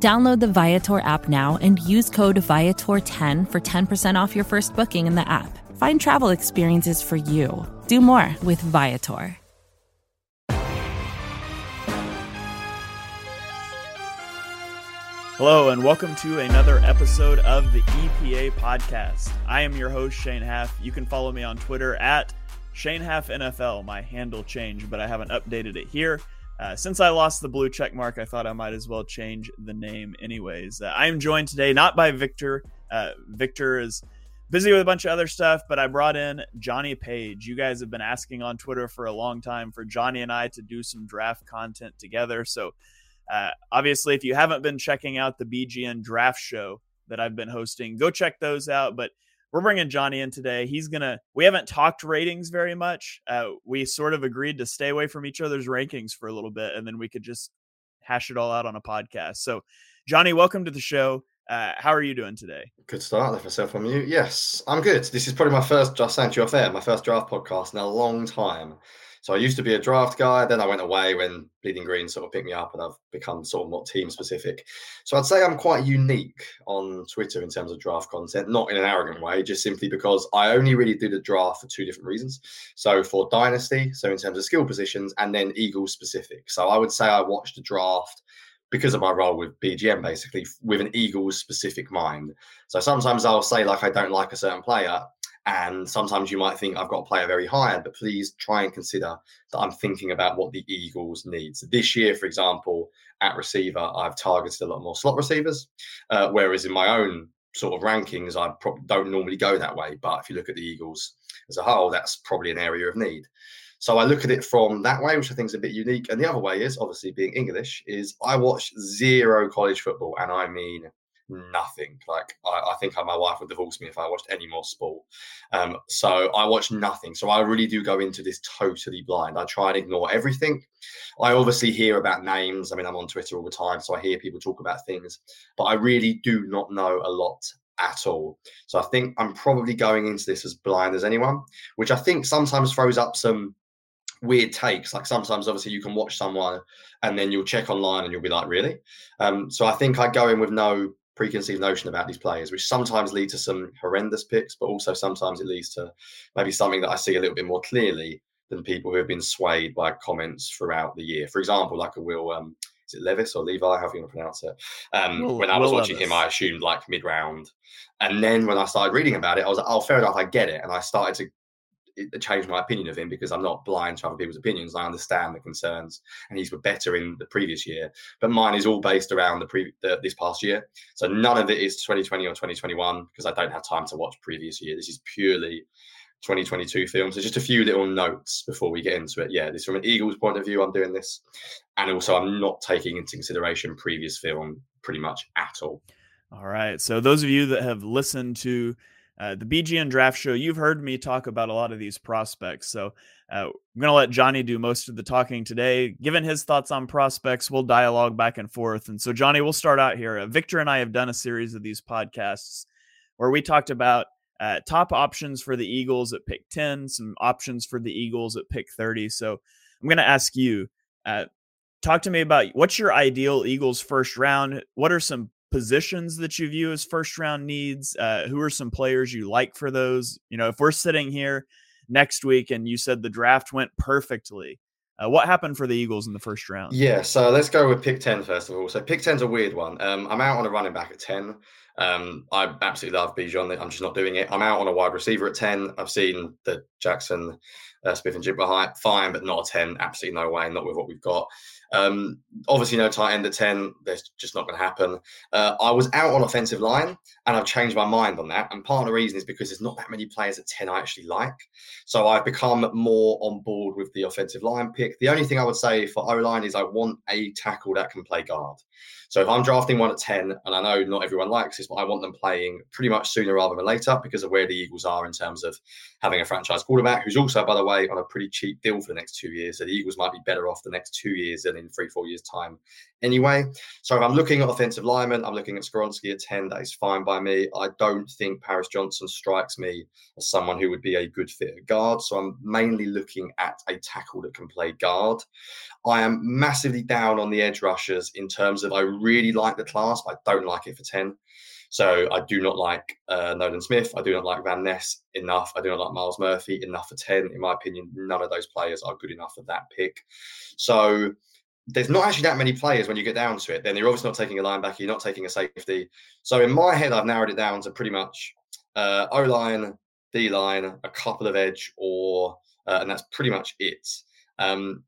Download the Viator app now and use code Viator10 for 10% off your first booking in the app. Find travel experiences for you. Do more with Viator. Hello, and welcome to another episode of the EPA podcast. I am your host, Shane Haff. You can follow me on Twitter at Shane Haff NFL. My handle changed, but I haven't updated it here. Uh, since I lost the blue check mark, I thought I might as well change the name anyways. Uh, I am joined today not by Victor. Uh, Victor is busy with a bunch of other stuff, but I brought in Jonny Page. You guys have been asking on Twitter for a long time for Jonny and I to do some draft content together. So uh, obviously, if you haven't been checking out the BGN draft show that I've been hosting, go check those out. But we're bringing Jonny in today. He's gonna. We haven't talked ratings very much. Uh, we sort of agreed to stay away from each other's rankings for a little bit, and then we could just hash it all out on a podcast. So, Jonny, welcome to the show. Uh, how are you doing today? Good start. Left myself on mute. Yes, I'm good. This is probably my first, saying to you off my first draft podcast in a long time. So I used to be a draft guy. Then I went away when Bleeding Green sort of picked me up, and I've become sort of more team specific. So I'd say I'm quite unique on Twitter in terms of draft content, not in an arrogant way, just simply because I only really do the draft for two different reasons. So for Dynasty, so in terms of skill positions, and then Eagles specific. So I would say I watched the draft because of my role with BGN, basically with an Eagles specific mind. So sometimes I'll say like I don't like a certain player, and sometimes you might think I've got to play a very high, but please try and consider that I'm thinking about what the Eagles need. So this year, for example, at receiver, I've targeted a lot more slot receivers, uh, whereas in my own sort of rankings, I probably don't normally go that way. But if you look at the Eagles as a whole, that's probably an area of need. So I look at it from that way, which I think is a bit unique. And the other way is obviously being English, is I watch zero college football, and I mean nothing. Like I, I, think my wife would divorce me if I watched any more sport. Um, so I watch nothing. So I really do go into this totally blind. I try and ignore everything. I obviously hear about names. I mean, I'm on Twitter all the time, so I hear people talk about things, but I really do not know a lot at all. So I think I'm probably going into this as blind as anyone, which I think sometimes throws up some weird takes. Like sometimes, obviously, you can watch someone and then you'll check online and you'll be like, really? Um, so I think I go in with no preconceived notion about these players, which sometimes lead to some horrendous picks, but also sometimes it leads to maybe something that I see a little bit more clearly than people who have been swayed by comments throughout the year. For example, like a Will, um, is it Levis or Levi? How you want to pronounce it? Um, Will, when I was Will watching Levis. him, I assumed like mid round. And then when I started reading about it, I was like, oh, fair enough, I get it. And I started to it changed my opinion of him because I'm not blind to other people's opinions. I understand the concerns, and he's were better in the previous year. But mine is all based around the, pre- the, this past year. So none of it is 2020 or 2021 because I don't have time to watch previous year. This is purely 2022 film. So just a few little notes before we get into it. Yeah, this from an Eagles point of view. I'm doing this, and also I'm not taking into consideration previous film pretty much at all. All right. So those of you that have listened to uh, the BGN Draft Show, you've heard me talk about a lot of these prospects. So uh, I'm going to let Jonny do most of the talking today. Given his thoughts on prospects, we'll dialogue back and forth. And so, Jonny, we'll start out here. Uh, Victor and I have done a series of these podcasts where we talked about uh, top options for the Eagles at pick 10, some options for the Eagles at pick 30. So I'm going to ask you uh, talk to me about what's your ideal Eagles first round? What are some positions that you view as first round needs? Uh, who are some players you like for those? You know, if we're sitting here next week and you said the draft went perfectly, uh, what happened for the Eagles in the first round? Yeah, so let's go with pick 10 first of all. So pick 10's a weird one. Um, I'm out on a running back at 10. Um, I absolutely love Bijan. I'm just not doing it. I'm out on a wide receiver at 10. I've seen the Jackson, uh, Smith-Njigba hype, fine, but not a 10. Absolutely no way, not with what we've got. Um, obviously, no tight end at 10. That's just not going to happen. Uh, I was out on offensive line and I've changed my mind on that. And part of the reason is because there's not that many players at 10 I actually like. So I've become more on board with the offensive line pick. The only thing I would say for O line is I want a tackle that can play guard. So if I'm drafting one at 10, and I know not everyone likes this, but I want them playing pretty much sooner rather than later because of where the Eagles are in terms of having a franchise quarterback who's also, by the way, on a pretty cheap deal for the next two years. So the Eagles might be better off the next two years than in three, four years' time anyway. So if I'm looking at offensive linemen, I'm looking at Skoronski at 10. That is fine by me. I don't think Paris Johnson strikes me as someone who would be a good fit at guard. So I'm mainly looking at a tackle that can play guard. I am massively down on the edge rushers in terms of I really like the class, but I don't like it for 10. So I do not like uh, Nolan Smith. I do not like Van Ness enough. I do not like Myles Murphy enough for 10. In my opinion, none of those players are good enough for that pick. So there's not actually that many players when you get down to it. Then you're obviously not taking a linebacker, you're not taking a safety. So in my head, I've narrowed it down to pretty much uh, O line, D line, a couple of edge, or uh, and that's pretty much it. Um,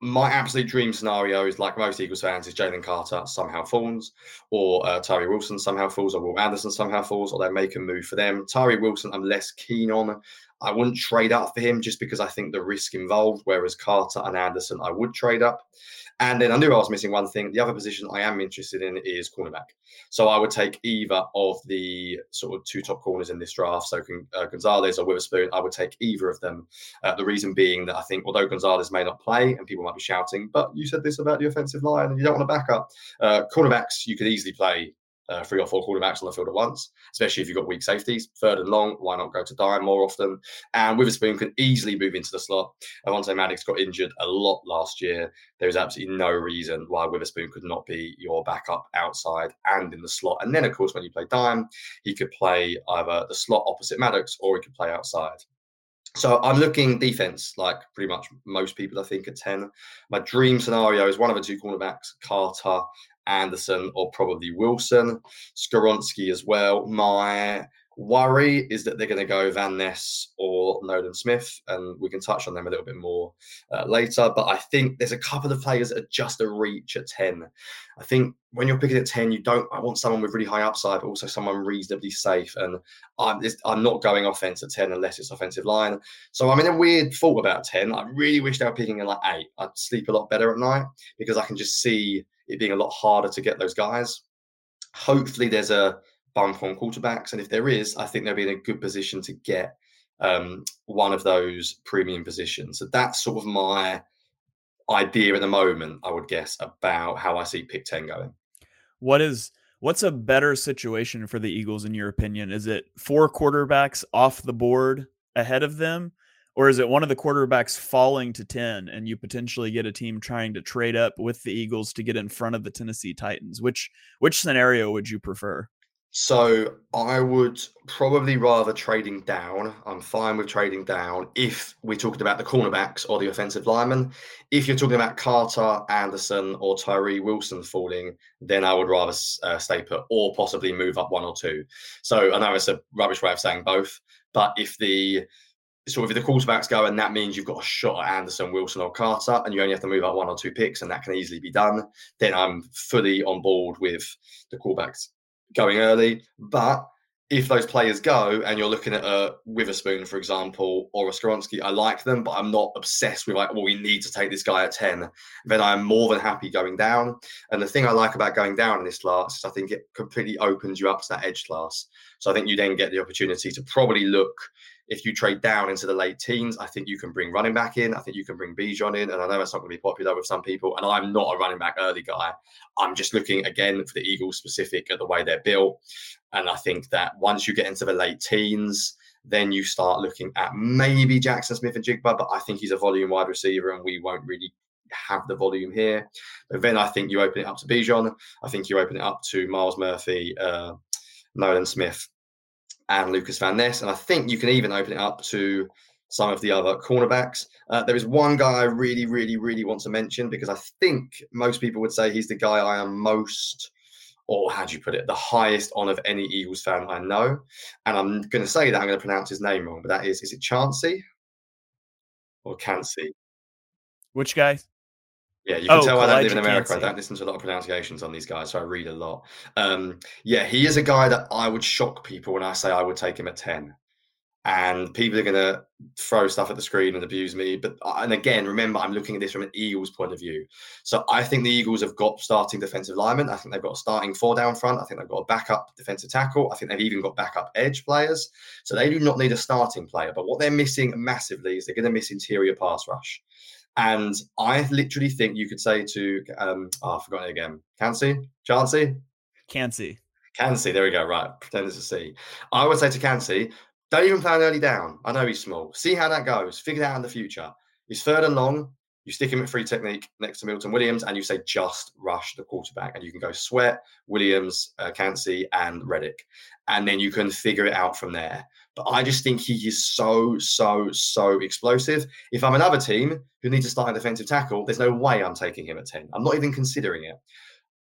my absolute dream scenario is like most Eagles fans is Jalen Carter somehow falls, or uh, Tyree Wilson somehow falls, or Will Anderson somehow falls, or they make a move for them. Tyree Wilson, I'm less keen on. I wouldn't trade up for him just because I think the risk involved, whereas Carter and Anderson, I would trade up. And then I knew I was missing one thing. The other position I am interested in is cornerback. So I would take either of the sort of two top corners in this draft. So uh, Gonzalez or Witherspoon, I would take either of them. Uh, the reason being that I think although Gonzalez may not play and people might be shouting, but you said this about the offensive line and you don't want to back up. Uh, cornerbacks, you could easily play uh, three or four quarterbacks on the field at once, especially if you've got weak safeties. Third and long, why not go to dime more often? And Witherspoon can easily move into the slot. Avonte Maddox got injured a lot last year. There is absolutely no reason why Witherspoon could not be your backup outside and in the slot. And then, of course, when you play dime, he could play either the slot opposite Maddox or he could play outside. So I'm looking defense, like pretty much most people, I think, at 10. My dream scenario is one of the two cornerbacks, Carter Anderson or probably Wilson, Skoronski as well. My worry is that they're going to go Van Ness or Nolan Smith, and we can touch on them a little bit more uh, later. But I think there's a couple of players that are just a reach at 10. I think when you're picking at 10, you don't, I want someone with really high upside, but also someone reasonably safe. And I'm, I'm not going offense at 10 unless it's offensive line. So I'm in a weird thought about 10. I really wish they were picking at like eight. I'd sleep a lot better at night because I can just see it being a lot harder to get those guys. Hopefully, there's a bump on quarterbacks, and if there is, I think they'll be in a good position to get um, one of those premium positions. So that's sort of my idea at the moment, I would guess, about how I see pick 10 going. What is what's a better situation for the Eagles in your opinion? Is it four quarterbacks off the board ahead of them or is it one of the quarterbacks falling to 10 and you potentially get a team trying to trade up with the Eagles to get in front of the Tennessee Titans? Which which scenario would you prefer? So I would probably rather trading down. I'm fine with trading down if we're talking about the cornerbacks or the offensive linemen. If you're talking about Carter, Anderson, or Tyree Wilson falling, then I would rather uh, stay put or possibly move up one or two. So I know it's a rubbish way of saying both, but if the so if the quarterbacks go and that means you've got a shot at Anderson, Wilson, or Carter, and you only have to move up one or two picks, and that can easily be done, then I'm fully on board with the quarterbacks going early. But if those players go and you're looking at a Witherspoon, for example, or a Skoronski, I like them, but I'm not obsessed with like, well, we need to take this guy at 10. Then I'm more than happy going down. And the thing I like about going down in this class is I think it completely opens you up to that edge class. So I think you then get the opportunity to probably look if you trade down into the late teens, I think you can bring running back in. I think you can bring Bijan in. And I know that's not going to be popular with some people. And I'm not a running back early guy. I'm just looking again for the Eagles specific at the way they're built. And I think that once you get into the late teens, then you start looking at maybe Jackson Smith-Njigba, but I think he's a volume wide receiver and we won't really have the volume here. But then I think you open it up to Bijan. I think you open it up to Myles Murphy, uh, Nolan Smith, and Lucas Van Ness. And I think you can even open it up to some of the other cornerbacks. Uh, there is one guy I really, really, really want to mention because I think most people would say he's the guy I am most, or how do you put it, the highest on of any Eagles fan I know. And I'm going to say that I'm going to pronounce his name wrong, but that is, is it Chancey or Cansey? Which guy? Yeah, you can oh, tell I don't live in America. I don't listen to a lot of pronunciations on these guys, so I read a lot. Um, yeah, he is a guy that I would shock people when I say I would take him at 10 and people are going to throw stuff at the screen and abuse me. But uh, and again, remember, I'm looking at this from an Eagles point of view. So I think the Eagles have got starting defensive linemen. I think they've got a starting four down front. I think they've got a backup defensive tackle. I think they've even got backup edge players. So they do not need a starting player. But what they're missing massively is they're going to miss interior pass rush. And I literally think you could say to um, oh, I forgot it again. Kancey, Chancey, Kancey. Kancey, there we go. Right, pretend it's a C. I would say to Kancey, don't even plan early down. I know he's small. See how that goes. Figure that out in the future. He's third and long. You stick him at three technique next to Milton Williams, and you say just rush the quarterback, and you can go Sweat, Williams, uh, Kancey, and Reddick, and then you can figure it out from there. But I just think he is so, so, so explosive. If I'm another team who needs to start a defensive tackle, there's no way I'm taking him at 10. I'm not even considering it.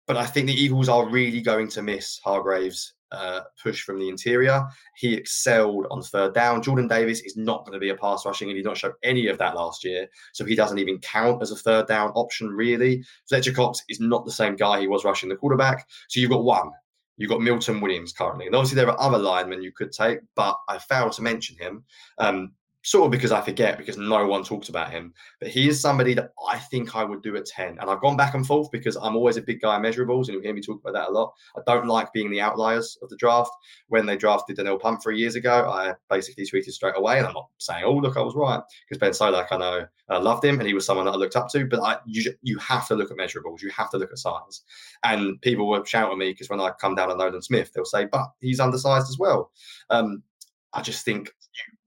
But I think the Eagles are really going to miss Hargrave's uh, push from the interior. He excelled on third down. Jordan Davis is not going to be a pass rushing, and he did not show any of that last year. So he doesn't even count as a third down option, really. Fletcher Cox is not the same guy he was rushing the quarterback. So you've got one. You've got Milton Williams currently. And obviously, there are other linemen you could take, but I failed to mention him. Um, sort of because I forget because no one talks about him. But he is somebody that I think I would do at 10. And I've gone back and forth because I'm always a big guy in measurables, and you'll hear me talk about that a lot. I don't like being the outliers of the draft. When they drafted Donnell Pumphrey years ago, I basically tweeted straight away. And I'm not saying, oh, look, I was right. Because Ben Solak, I know, I loved him and he was someone that I looked up to. But I, you, you have to look at measurables. You have to look at size. And people will shout at me because when I come down on Nolan Smith, they'll say, but he's undersized as well. Um, I just think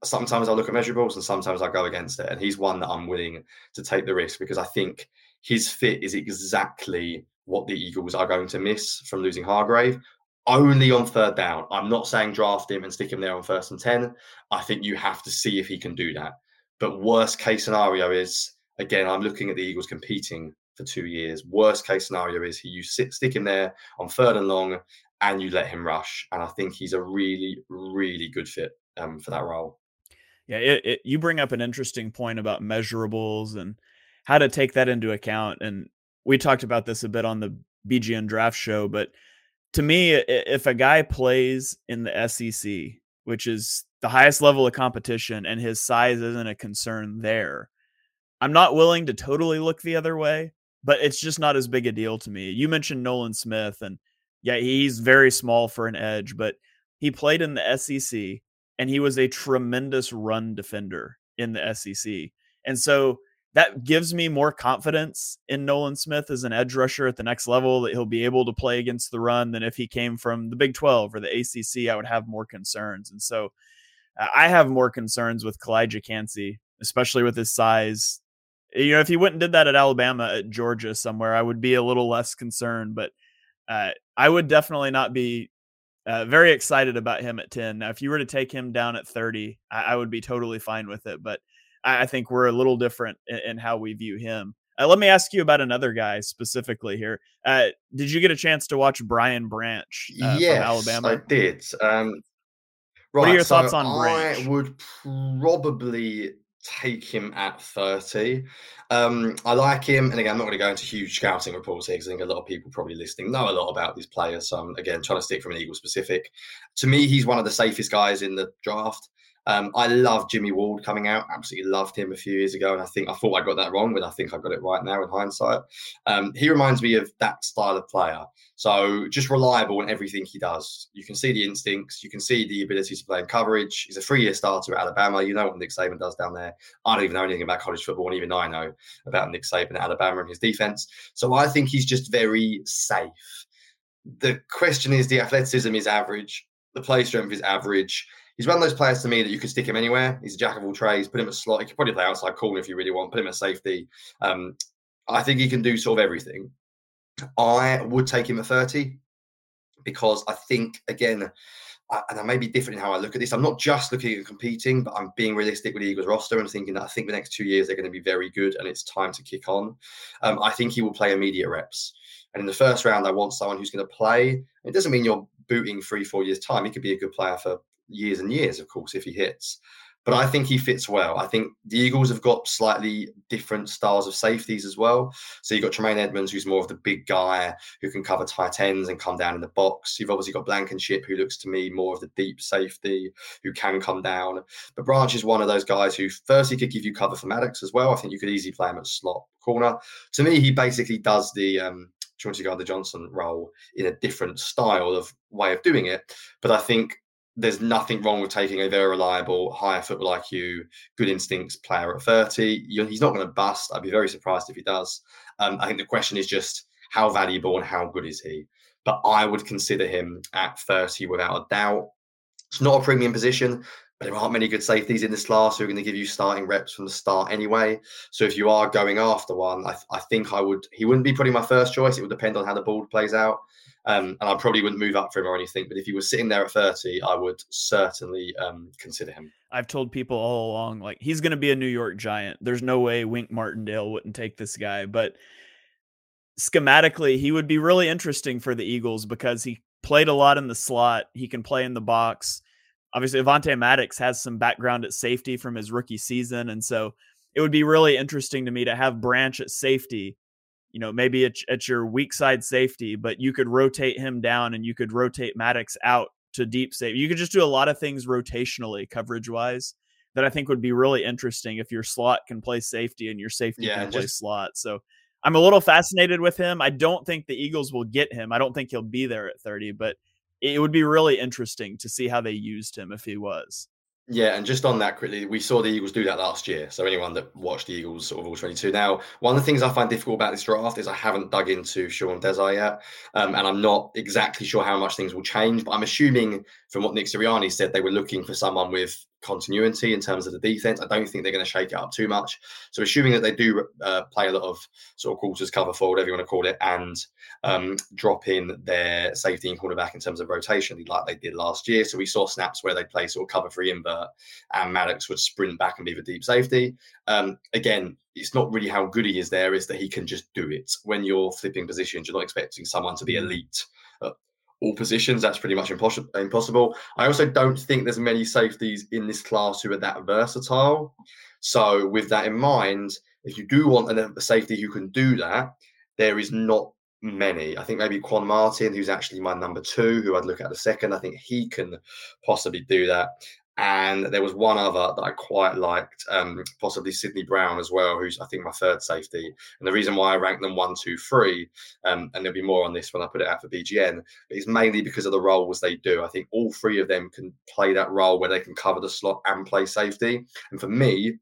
sometimes I look at measurables and sometimes I go against it. And he's one that I'm willing to take the risk because I think his fit is exactly what the Eagles are going to miss from losing Hargrave. Only on third down. I'm not saying draft him and stick him there on first and 10. I think you have to see if he can do that. But worst case scenario is, again, I'm looking at the Eagles competing for two years. Worst case scenario is you sit, stick him there on third and long and you let him rush. And I think he's a really, really good fit um, for that role. Yeah, it, it, you bring up an interesting point about measurables and how to take that into account. And we talked about this a bit on the BGN draft show, but to me, if a guy plays in the SEC, which is the highest level of competition, and his size isn't a concern there, I'm not willing to totally look the other way, but it's just not as big a deal to me. You mentioned Nolan Smith, and yeah, he's very small for an edge, but he played in the SEC and he was a tremendous run defender in the SEC. And so that gives me more confidence in Nolan Smith as an edge rusher at the next level that he'll be able to play against the run than if he came from the Big 12 or the ACC. I would have more concerns. And so I have more concerns with Calijah Kancey, especially with his size. You know, if he went and did that at Alabama, at Georgia, somewhere, I would be a little less concerned. But uh, I would definitely not be uh, very excited about him at 10. Now, if you were to take him down at 30, I, I would be totally fine with it. But I, I think we're a little different in, in how we view him. Uh, let me ask you about another guy specifically here. Uh, did you get a chance to watch Brian Branch uh, yes, from Alabama? I did. Um, right, what are your so thoughts on Branch? I would probably take him at 30. Um, I like him. And again, I'm not going to go into huge scouting reports here because I think a lot of people probably listening know a lot about these players. So I'm, again, trying to stick from an Eagle specific. To me, he's one of the safest guys in the draft. Um, I love Jimmy Ward coming out. Absolutely loved him a few years ago, and I think I thought I got that wrong, but I think I got it right now in hindsight. Um, he reminds me of that style of player. So just reliable in everything he does. You can see the instincts. You can see the ability to play in coverage. He's a three-year starter at Alabama. You know what Nick Saban does down there. I don't even know anything about college football, and even I know about Nick Saban at Alabama and his defense. So I think he's just very safe. The question is, the athleticism is average. The play strength is average he's one of those players to me that you could stick him anywhere. He's a jack of all trades. Put him at slot. He could probably play outside corner if you really want. Put him at safety. Um, I think he can do sort of everything. I would take him at 30 because I think, again, I, and I may be different in how I look at this. I'm not just looking at competing, but I'm being realistic with the Eagles roster and thinking that I think the next two years they're going to be very good and it's time to kick on. Um, I think he will play immediate reps. And in the first round, I want someone who's going to play. It doesn't mean you're booting three, four years' time. He could be a good player for years and years, of course, if he hits. but I think he fits well. I think the Eagles have got slightly different styles of safeties as well. So you've got Tremaine Edmunds, who's more of the big guy who can cover tight ends and come down in the box. You've obviously got Blankenship, who looks to me more of the deep safety who can come down. But Branch is one of those guys who, firstly, could give you cover for Maddox as well. I think you could easily play him at slot corner. To me, he basically does the um, Chauncey Gardner Johnson role in a different style of way of doing it. But I think there's nothing wrong with taking a very reliable, higher football IQ, good instincts player at 30. He's not going to bust. I'd be very surprised if he does. Um, I think the question is just how valuable and how good is he? But I would consider him at 30 without a doubt. It's not a premium position, there aren't many good safeties in this class who are going to give you starting reps from the start anyway. So if you are going after one, I, I think I would. He wouldn't be probably my first choice. It would depend on how the board plays out. Um, and I probably wouldn't move up for him or anything. But if he was sitting there at 30, I would certainly um, consider him. I've told people all along, like, he's going to be a New York Giant. There's no way Wink Martindale wouldn't take this guy. But schematically, he would be really interesting for the Eagles because he played a lot in the slot. He can play in the box. Obviously, Avonte Maddox has some background at safety from his rookie season. And so it would be really interesting to me to have Branch at safety you know, maybe it's, it's your weak side safety, but you could rotate him down and you could rotate Maddox out to deep safety. You could just do a lot of things rotationally, coverage wise, that I think would be really interesting if your slot can play safety and your safety yeah, can just, play slot. So I'm a little fascinated with him. I don't think the Eagles will get him. I don't think he'll be there at 30, but it would be really interesting to see how they used him if he was. Yeah, and just on that quickly, we saw the Eagles do that last year. So anyone that watched the Eagles sort of all 22. Now, one of the things I find difficult about this draft is I haven't dug into Sean Desai yet. Um, and I'm not exactly sure how much things will change, but I'm assuming from what Nick Sirianni said, they were looking for someone with continuity in terms of the defense. I don't think they're going to shake it up too much. So, assuming that they do uh, play a lot of sort of quarters cover forward, whatever you want to call it, and um, drop in their safety and cornerback in terms of rotation, like they did last year. So, we saw snaps where they play sort of cover free invert and Maddox would sprint back and be the deep safety. Um, again, it's not really how good he is there, is that he can just do it. When you're flipping positions, you're not expecting someone to be mm. elite all positions. That's pretty much impossible. Impossible. I also don't think there's many safeties in this class who are that versatile. So, with that in mind, if you do want a safety who can do that, there is not many. I think maybe Quan Martin, who's actually my number two, who I'd look at a second. I think he can possibly do that and there was one other that I quite liked, um, possibly Sydney Brown as well, who's I think my third safety. And the reason why I rank them one, two, three, um, and there'll be more on this when I put it out for BGN, is mainly because of the roles they do. I think all three of them can play that role where they can cover the slot and play safety. And for me,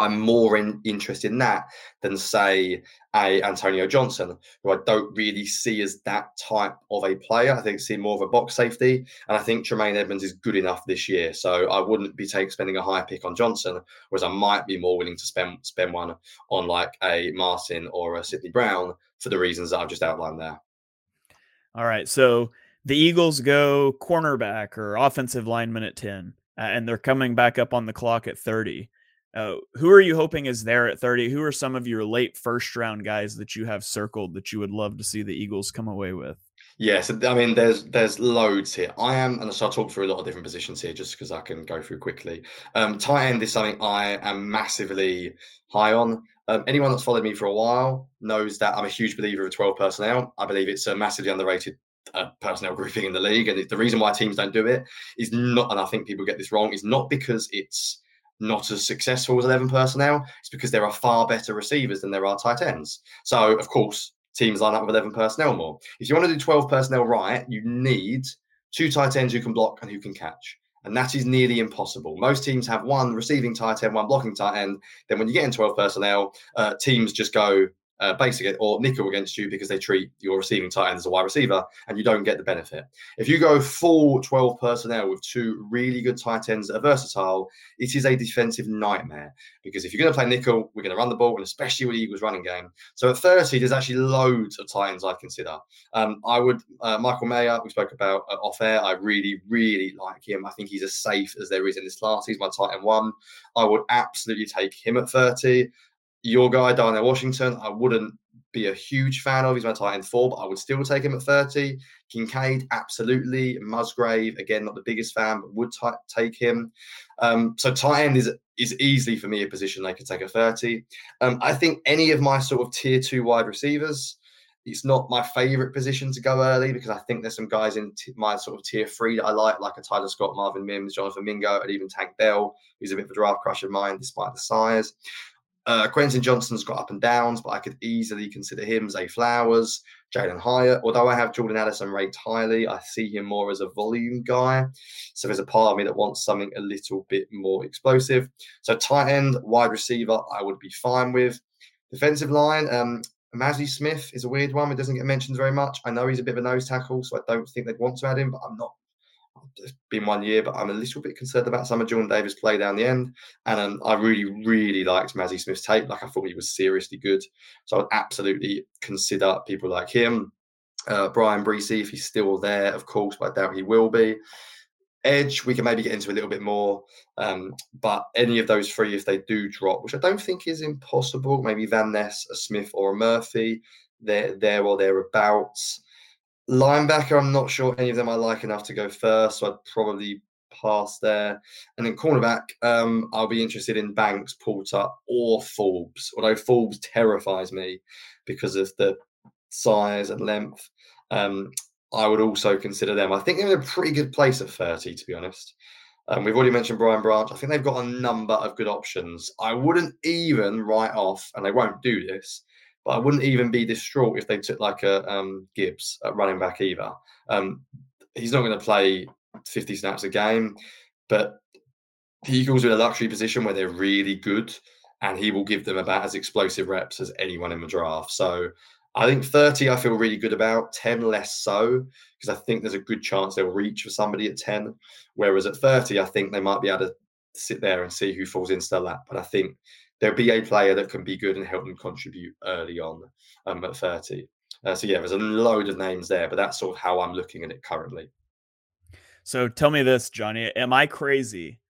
I'm more in, interested in that than say a Antonio Johnson, who I don't really see as that type of a player. I think see more of a box safety, and I think Tremaine Edmunds is good enough this year. So I wouldn't be take, spending a high pick on Johnson, whereas I might be more willing to spend spend one on like a Martin or a Sydney Brown for the reasons that I've just outlined there. All right, so the Eagles go cornerback or offensive lineman at ten, uh, and they're coming back up on the clock at thirty. Uh, who are you hoping is there at 30? Who are some of your late first round guys that you have circled that you would love to see the Eagles come away with? Yes, I mean there's there's loads here. I am, and so I'll talk through a lot of different positions here just because I can go through quickly. Um, tight end is something I am massively high on. Um, anyone that's followed me for a while knows that I'm a huge believer of 12 personnel. I believe it's a massively underrated uh, personnel grouping in the league, and the reason why teams don't do it is not, and I think people get this wrong, is not because it's not as successful as 11 personnel, it's because there are far better receivers than there are tight ends. So, of course, teams line up with 11 personnel more. If you want to do 12 personnel right, you need two tight ends who can block and who can catch. And that is nearly impossible. Most teams have one receiving tight end, one blocking tight end. Then when you get in 12 personnel, uh, teams just go uh, basic or nickel against you because they treat your receiving tight end as a wide receiver and you don't get the benefit. If you go full 12 personnel with two really good tight ends that are versatile, it is a defensive nightmare because if you're going to play nickel, we're going to run the ball, and especially with Eagles running game. So at 30, there's actually loads of tight ends I'd consider. Um, I would, uh, Michael Mayer, we spoke about uh, off air. I really, really like him. I think he's as safe as there is in this class. He's my tight end one. I would absolutely take him at 30 your guy, Darnell Washington, I wouldn't be a huge fan of. He's my tight end four, but I would still take him at 30. Kincaid, absolutely. Musgrave, again, not the biggest fan, but would t- take him. Um, so tight end is is easily for me a position they could take at 30. Um, I think any of my sort of tier two wide receivers, it's not my favorite position to go early because I think there's some guys in t- my sort of tier three that I like, like a Tyler Scott, Marvin Mims, Jonathan Mingo, and even Tank Dell, who's a bit of a draft crush of mine despite the size. Uh, Quentin Johnston's got up and downs, but I could easily consider him. Zay Flowers, Jalin Hyatt. Although I have Jordan Addison ranked highly, I see him more as a volume guy. So there's a part of me that wants something a little bit more explosive. So tight end, wide receiver, I would be fine with. Defensive line, um, Mazi Smith is a weird one. It doesn't get mentioned very much. I know he's a bit of a nose tackle, so I don't think they'd want to add him, but I'm not it's been one year, but I'm a little bit concerned about some of Jordan Davis' play down the end. And um, I really, really liked Mazi Smith's tape. Like I thought he was seriously good. So I would absolutely consider people like him. Uh, Bryan Bresee, if he's still there, of course, but I doubt he will be. Edge, we can maybe get into a little bit more. Um, but any of those three, if they do drop, which I don't think is impossible, maybe Van Ness, a Smith, or a Murphy, they're there or thereabouts. Linebacker, I'm not sure any of them I like enough to go first, so I'd probably pass there. And then cornerback, um, I'll be interested in Banks, Porter, or Forbes. Although Forbes terrifies me because of the size and length. Um, I would also consider them. I think they're in a pretty good place at 30, to be honest. Um, we've already mentioned Brian Branch. I think they've got a number of good options. I wouldn't even write off, and they won't do this, but I wouldn't even be distraught if they took like a um, Gibbs at running back either. Um, he's not going to play 50 snaps a game, but the Eagles are in a luxury position where they're really good, and he will give them about as explosive reps as anyone in the draft. So I think 30 I feel really good about, 10 less so, because I think there's a good chance they'll reach for somebody at 10. Whereas at 30, I think they might be able to sit there and see who falls into their lap. But I think there'll be a player that can be good and help them contribute early on um, at 30. Uh, so yeah, there's a load of names there, but that's sort of how I'm looking at it currently. So tell me this, Jonny. Am I crazy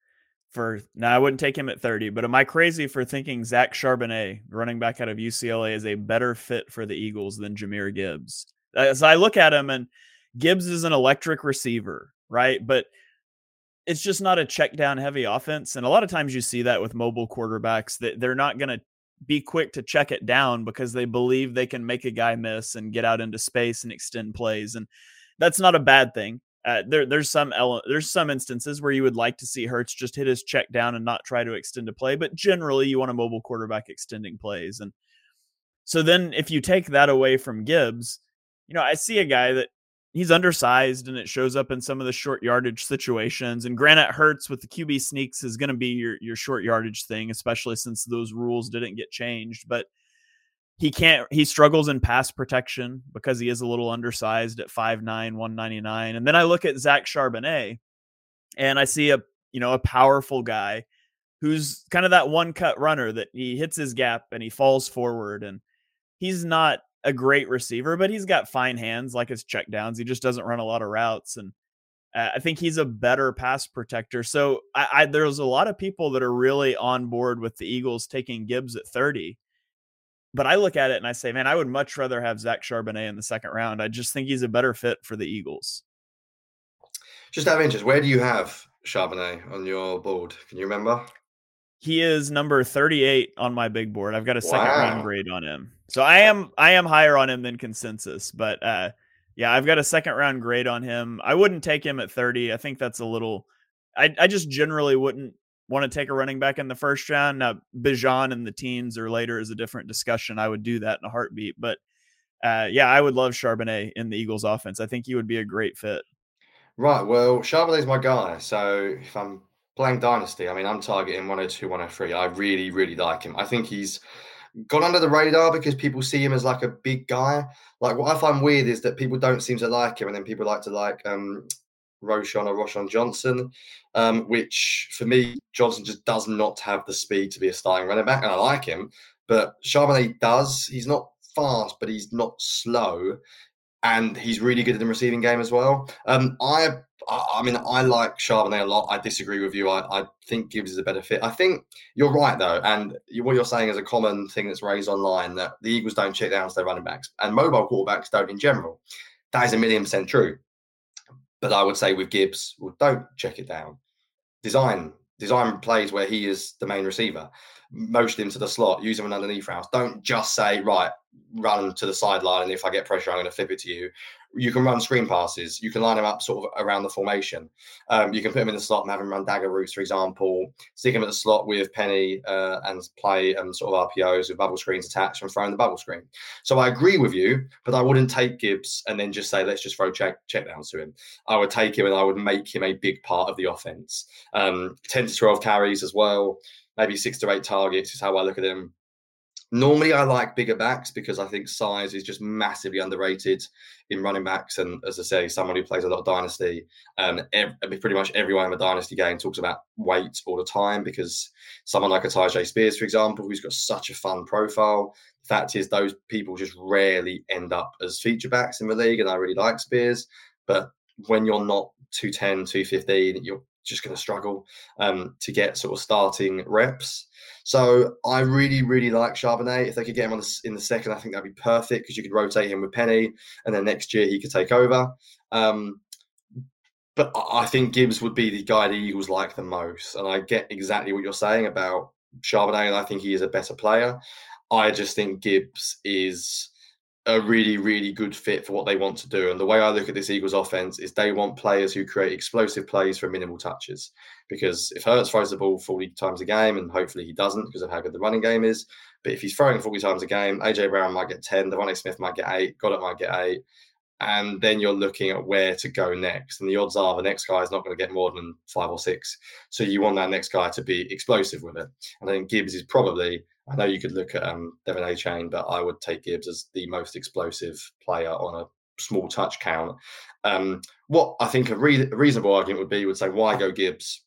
for now? I wouldn't take him at 30, but am I crazy for thinking Zach Charbonnet, running back out of UCLA, is a better fit for the Eagles than Jahmyr Gibbs? As I look at him, and Gibbs is an electric receiver, right? But it's just not a check down heavy offense. And a lot of times you see that with mobile quarterbacks that they're not going to be quick to check it down because they believe they can make a guy miss and get out into space and extend plays. And that's not a bad thing. Uh, there, there's some ele- there's some instances where you would like to see Hurts just hit his check down and not try to extend a play, but generally you want a mobile quarterback extending plays. And so then if you take that away from Gibbs, you know, I see a guy that he's undersized and it shows up in some of the short yardage situations. And Granite Hurts with the QB sneaks is going to be your your short yardage thing, especially since those rules didn't get changed. But he can't he struggles in pass protection because he is a little undersized at 5'9, 199. And then I look at Zach Charbonnet and I see a you know a powerful guy who's kind of that one cut runner that he hits his gap and he falls forward and he's not a great receiver, but he's got fine hands like his checkdowns. He just doesn't run a lot of routes. And uh, I think he's a better pass protector. So I, I, there's a lot of people that are really on board with the Eagles taking Gibbs at 30. But I look at it and I say, man, I would much rather have Zach Charbonnet in the second round. I just think he's a better fit for the Eagles. Just out of interest, where do you have Charbonnet on your board? Can you remember? He is number 38 on my big board. I've got a second wow. round grade on him. So I am I am higher on him than consensus, but uh yeah, I've got a second round grade on him. I wouldn't take him at 30. I think that's a little I I just generally wouldn't want to take a running back in the first round. Now Bijan in the teens or later is a different discussion. I would do that in a heartbeat, but uh, yeah, I would love Charbonnet in the Eagles offense. I think he would be a great fit. Right. Well, Charbonnet's my guy. So if I'm playing Dynasty, I mean, I'm targeting 102, 103. I really, really like him. I think he's gone under the radar because people see him as like a big guy. Like what I find weird is that people don't seem to like him, and then people like to like um, Roschon or Roschon Johnson, um, which for me, Johnson just does not have the speed to be a starting running back, and I like him. But Charbonnet does. He's not fast, but he's not slow, and he's really good in the receiving game as well. Um, I I, I, mean, I like Charbonnet a lot. I disagree with you. I, I think Gibbs is a better fit. I think you're right though, and you, what you're saying is a common thing that's raised online that the Eagles don't check down to their running backs, and mobile quarterbacks don't in general. That is a million percent true. But I would say with Gibbs, well, don't check it down. Design design plays where he is the main receiver. Motion him to the slot, use him an underneath routes. Don't just say, right, run to the sideline, and if I get pressure, I'm going to flip it to you you can run screen passes. You can line them up sort of around the formation. Um, you can put them in the slot and have them run dagger routes, for example. Stick them at the slot with Penny uh, and play um, sort of RPOs with bubble screens attached and throwing the bubble screen. So I agree with you, but I wouldn't take Gibbs and then just say let's just throw check check downs to him. I would take him and I would make him a big part of the offense. Um, Ten to twelve carries as well. Maybe six to eight targets is how I look at him. Normally, I like bigger backs because I think size is just massively underrated in running backs. And as I say, someone who plays a lot of dynasty, um, every, pretty much everyone in a dynasty game talks about weight all the time because someone like a Tyjae Spears, for example, who's got such a fun profile. The fact is, those people just rarely end up as feature backs in the league. And I really like Spears. But when you're not 210, 215, you're just going to struggle um, to get sort of starting reps. So I really, really like Charbonnet. If they could get him on the, in the second, I think that'd be perfect because you could rotate him with Penny, and then next year he could take over. Um, but I think Gibbs would be the guy the Eagles like the most, and I get exactly what you're saying about Charbonnet, and I think he is a better player. I just think Gibbs is a really, really good fit for what they want to do. And the way I look at this Eagles offense is they want players who create explosive plays for minimal touches. Because if Hurts throws the ball 40 times a game, and hopefully he doesn't because of how good the running game is, but if he's throwing 40 times a game, AJ Brown might get 10, DeVonta Smith might get eight, Goedert might get eight. And then you're looking at where to go next. And the odds are the next guy is not going to get more than five or six. So you want that next guy to be explosive with it. And I think Gibbs is probably I know you could look at um, De'Von Achane, but I would take Gibbs as the most explosive player on a small touch count. Um, what I think a, re- a, reasonable argument would be would say, why go Gibbs?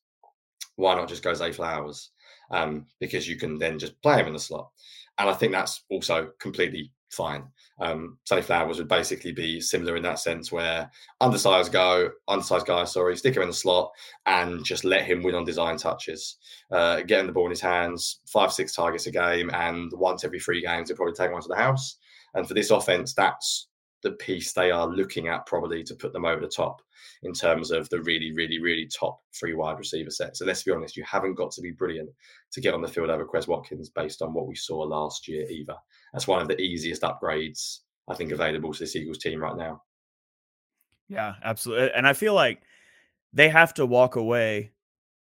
Why not just go Zay Flowers? Um, because you can then just play him in the slot. And I think that's also completely fine. Um, Flowers would basically be similar in that sense, where undersized go, undersized guy, sorry, stick him in the slot and just let him win on design touches, uh, getting the ball in his hands, five, six targets a game, and once every three games, he'll probably take one to the house. And for this offense, that's the piece they are looking at probably to put them over the top in terms of the really, really, really top three wide receiver set. So let's be honest, you haven't got to be brilliant to get on the field over Quez Watkins based on what we saw last year either. That's one of the easiest upgrades I think available to this Eagles team right now. Yeah, absolutely. And I feel like they have to walk away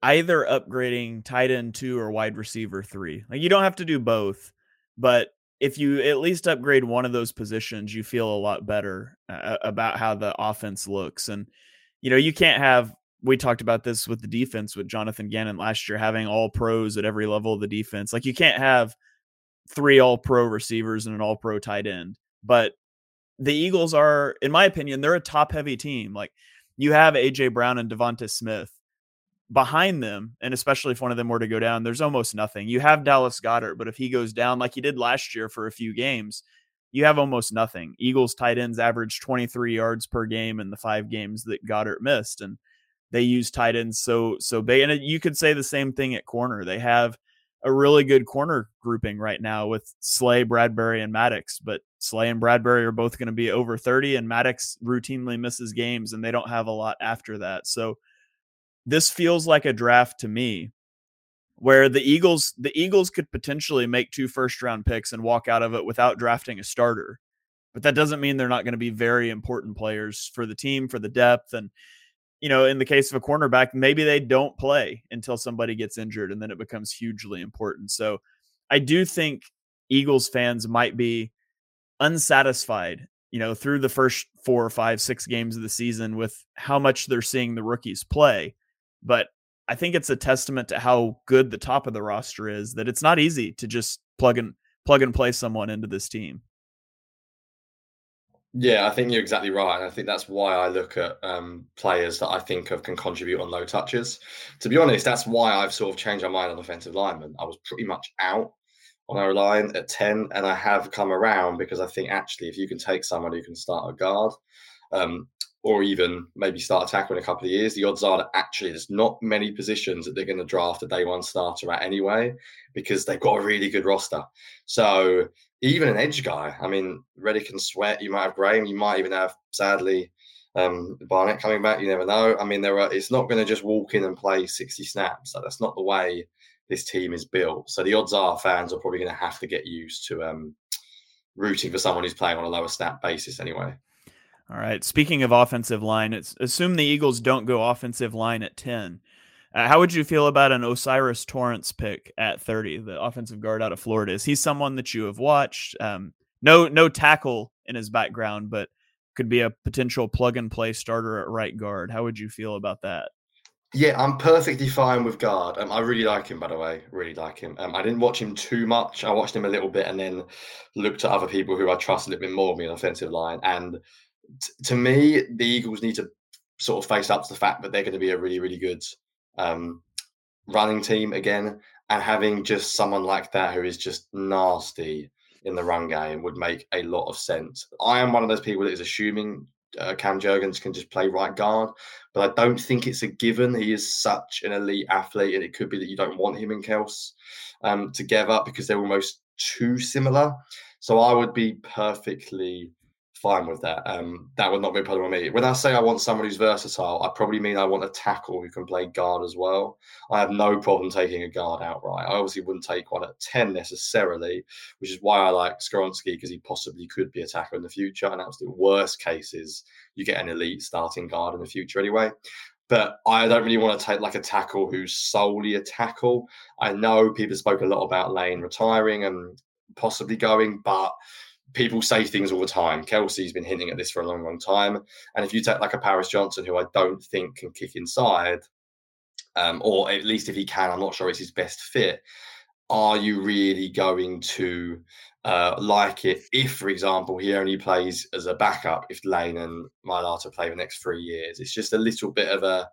either upgrading tight end two or wide receiver three. Like you don't have to do both, but if you at least upgrade one of those positions, you feel a lot better uh, about how the offense looks. And you know, you can't have. We talked about this with the defense with Jonathan Gannon last year, having all pros at every level of the defense. Like you can't have three all pro receivers and an all pro tight end. But the Eagles are, in my opinion, they're a top heavy team. Like you have AJ Brown and DeVonta Smith behind them, and especially if one of them were to go down, there's almost nothing. You have Dallas Goedert, but if he goes down like he did last year for a few games, you have almost nothing. Eagles tight ends average 23 yards per game in the five games that Goedert missed, and they use tight ends so so big. And you could say the same thing at corner. They have a really good corner grouping right now with Slay, Bradberry, and Maddox. But Slay and Bradberry are both going to be over 30, and Maddox routinely misses games, and they don't have a lot after that. So this feels like a draft to me where the Eagles the Eagles could potentially make two first round picks and walk out of it without drafting a starter. But that doesn't mean they're not going to be very important players for the team, for the depth and you know, in the case of a cornerback, maybe they don't play until somebody gets injured and then it becomes hugely important. So I do think Eagles fans might be unsatisfied, you know, through the first four or five, six games of the season with how much they're seeing the rookies play. But I think it's a testament to how good the top of the roster is that it's not easy to just plug and plug and play someone into this team. Yeah, I think you're exactly right. And I think that's why I look at um, players that I think of can contribute on low touches. To be honest, that's why I've sort of changed my mind on offensive linemen. I was pretty much out on our line at 10, and I have come around because I think actually, if you can take someone who can start a guard, um, or even maybe start a tackle in a couple of years, the odds are that actually there's not many positions that they're going to draft a day one starter at anyway, because they've got a really good roster. So even an edge guy, I mean, Reddick and Sweat, you might have Graham, you might even have, sadly, um, Barnett coming back. You never know. I mean, there are. It's not going to just walk in and play 60 snaps. Like, that's not the way this team is built. So the odds are fans are probably going to have to get used to um, rooting for someone who's playing on a lower snap basis anyway. All right. Speaking of offensive line, it's assume the Eagles don't go offensive line at 10. Uh, how would you feel about an O'Cyrus Torrence pick at 30, the offensive guard out of Florida? Is he someone that you have watched? Um, no, no tackle in his background, but could be a potential plug and play starter at right guard. How would you feel about that? Yeah, I'm perfectly fine with guard. Um, I really like him, by the way. Really like him. Um, I didn't watch him too much. I watched him a little bit and then looked at other people who I trust a little bit more on offensive line. And to me, the Eagles need to sort of face up to the fact that they're going to be a really, really good um, running team again. And having just someone like that who is just nasty in the run game would make a lot of sense. I am one of those people that is assuming uh, Cam Jurgens can just play right guard, but I don't think it's a given. He is such an elite athlete, and it could be that you don't want him and Kelce um, together because they're almost too similar. So I would be perfectly fine with that. Um, that would not be a problem with me. When I say I want someone who's versatile, I probably mean I want a tackle who can play guard as well. I have no problem taking a guard outright. I obviously wouldn't take one at 10 necessarily, which is why I like Skoronski because he possibly could be a tackle in the future. And absolute worst cases, you get an elite starting guard in the future anyway. But I don't really want to take like a tackle who's solely a tackle. I know people spoke a lot about Lane retiring and possibly going, but people say things all the time. Kelce's been hinting at this for a long, long time. And if you take like a Paris Johnson, who I don't think can kick inside, um, or at least if he can, I'm not sure it's his best fit. Are you really going to uh, like it if, for example, he only plays as a backup if Lane and Mailata play the next three years? It's just a little bit of a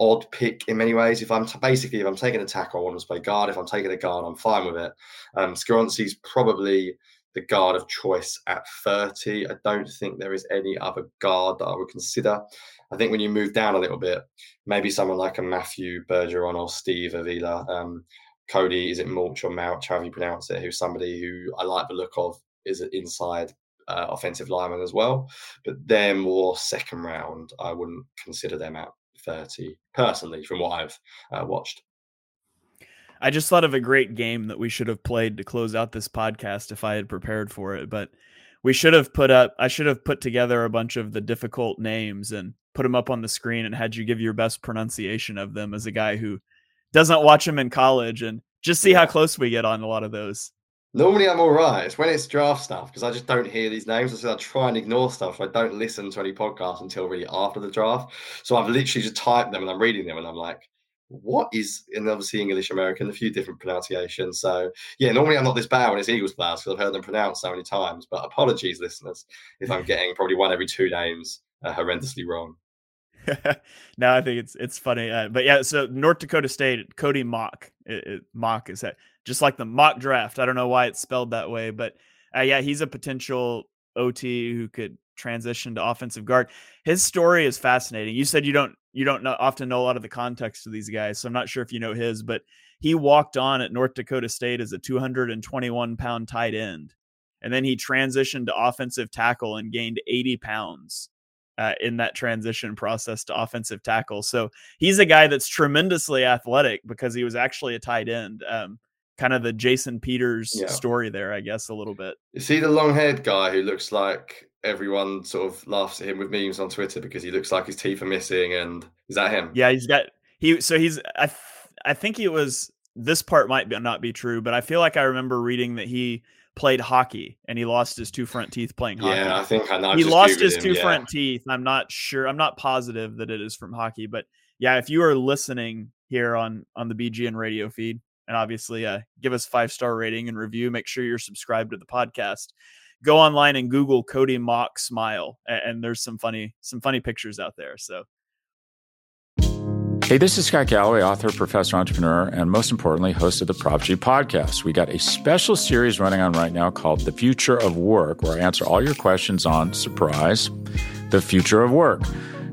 odd pick in many ways. If I'm t- basically if I'm taking a tackle, I want to play guard. If I'm taking a guard, I'm fine with it. Um, Skoronski's probably the guard of choice at 30. I don't think there is any other guard that I would consider. I think when you move down a little bit, maybe someone like a Matthew Bergeron or Steve Avila, um, Cody, is it Mulch or Mouch, however you pronounce it, who's somebody who I like the look of, is an inside uh, offensive lineman as well. But they're more second round. I wouldn't consider them at 30 personally, from what I've uh, watched. I just thought of a great game that we should have played to close out this podcast if I had prepared for it. But we should have put up, I should have put together a bunch of the difficult names and put them up on the screen and had you give your best pronunciation of them as a guy who doesn't watch them in college and just see how close we get on a lot of those. Normally I'm all right. It's when it's draft stuff because I just don't hear these names. I said I try and ignore stuff. I don't listen to any podcasts until really after the draft. So I've literally just typed them and I'm reading them and I'm like, what is and obviously English American, a few different pronunciations. So yeah, normally I'm not this bad when it's Eagles players because I've heard them pronounced so many times. But apologies, listeners, if I'm getting probably one every two names uh, horrendously wrong. no, I think it's it's funny, uh, but yeah. So North Dakota State, Cody Mauch, it, it, Mauch is that just like the mock draft. I don't know why it's spelled that way, but uh, yeah, he's a potential OT who could transition to offensive guard. His story is fascinating. You said you don't you don't know, often know a lot of the context of these guys, so I'm not sure if you know his, but he walked on at North Dakota State as a 221 pound tight end, and then he transitioned to offensive tackle and gained 80 pounds. Uh, in that transition process to offensive tackle. So he's a guy that's tremendously athletic because he was actually a tight end. Um, kind of the Jason Peters yeah. story there, I guess, a little bit. You see the long haired guy who looks like everyone sort of laughs at him with memes on Twitter because he looks like his teeth are missing. And is that him? Yeah, he's got he. So he's I th- I think it was this part might be, not be true, but I feel like I remember reading that he played hockey and he lost his two front teeth playing hockey. Yeah, I think I know. He lost his him, two yeah. front teeth. I'm not sure. I'm not positive that it is from hockey, but yeah, if you are listening here on on the BGN radio feed, and obviously uh, give us five star rating and review. Make sure you're subscribed to the podcast go online and Google Cody Mauch smile, and there's some funny some funny pictures out there. So. Hey, this is Scott Galloway, author, professor, entrepreneur, and most importantly, host of the Prop G podcast. We got a special series running on right now called The Future of Work, where I answer all your questions on surprise the future of work.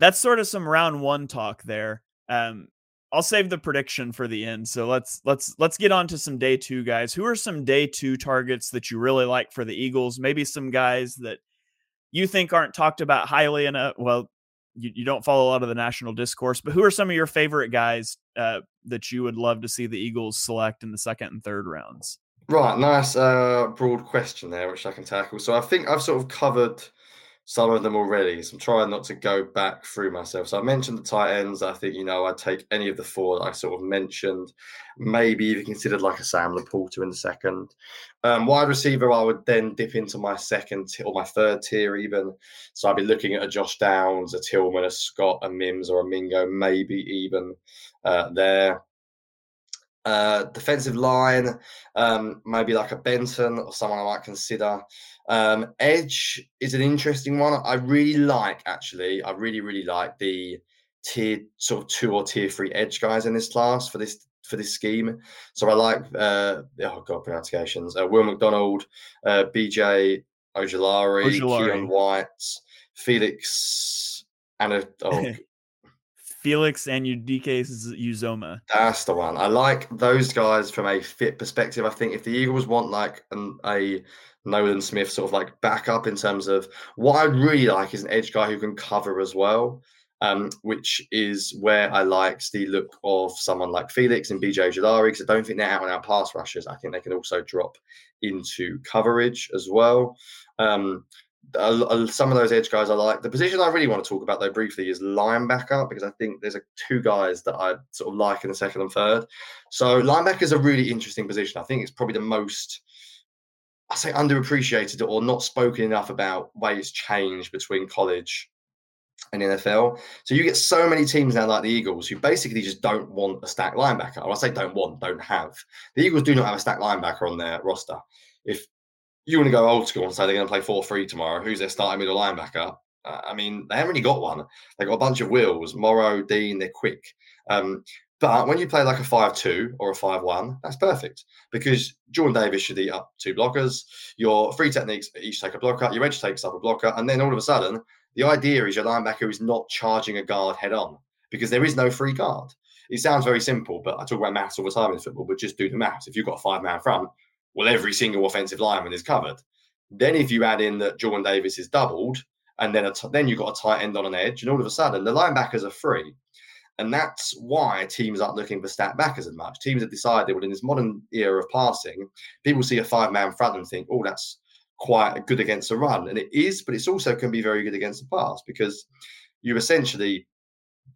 that's sort of some round one talk there. Um, I'll save the prediction for the end. So let's let's let's get on to some day two guys. Who are some day two targets that you really like for the Eagles? Maybe some guys that you think aren't talked about highly enough. Well, you, you don't follow a lot of the national discourse, but who are some of your favorite guys uh, that you would love to see the Eagles select in the second and third rounds? Right, nice uh, broad question there, which I can tackle. So I think I've sort of covered some of them already. So I'm trying not to go back through myself. So I mentioned the tight ends. I think, you know, I'd take any of the four that I sort of mentioned, maybe even considered like a Sam LaPorta in the second. Um, wide receiver, I would then dip into my second or my third tier even. So I'd be looking at a Josh Downs, a Tillman, a Scott, a Mims, or a Mingo, maybe even uh, there. Uh, defensive line, um, maybe like a Benton or someone I might consider. Um, Edge is an interesting one. I really like, actually, I really, really like the tier sort of two or tier three edge guys in this class for this for this scheme. So I like uh oh god pronunciations. Uh, Will McDonald, uh, BJ Ojulari, Keion White, Felix, and a, oh, Felix Anudike-Uzomah. That's the one. I like those guys from a fit perspective. I think if the Eagles want like an, a Nolan Smith sort of like backup in terms of what I'd really like is an edge guy who can cover as well. Um, which is where I like the look of someone like Felix and BJ Ojulari because I don't think they're out and out pass rushers. I think they can also drop into coverage as well. Um, some of those edge guys I like. The position I really want to talk about though briefly is linebacker because I think there's a, two guys that I sort of like in the second and third. So linebacker is a really interesting position. I think it's probably the most I say underappreciated or not spoken enough about way it's changed between college and NFL. So you get so many teams now like the Eagles who basically just don't want a stacked linebacker. Or I say don't want, don't have. The Eagles do not have a stacked linebacker on their roster. If you want to go old school and say they're going to play 4 3 tomorrow, who's their starting middle linebacker? Uh, I mean, they haven't really got one. They've got a bunch of wheels, Morrow, Dean, they're quick. Um, but when you play like a 5 2 or a 5 1, that's perfect because Jordan Davis should eat up two blockers. Your three techniques each take a blocker, your edge takes up a blocker. And then all of a sudden, the idea is your linebacker is not charging a guard head on because there is no free guard. It sounds very simple, but I talk about maths all the time in football, but just do the maths. If you've got a five man front, well, every single offensive lineman is covered. Then if you add in that Jordan Davis is doubled, and then then you've got a tight end on an edge, and all of a sudden the linebackers are free. And that's why teams aren't looking for stack backers as much. Teams have decided, well, in this modern era of passing, people see a five man front and think, oh, that's quite good against a run. And it is, but it's also can be very good against the pass because you essentially,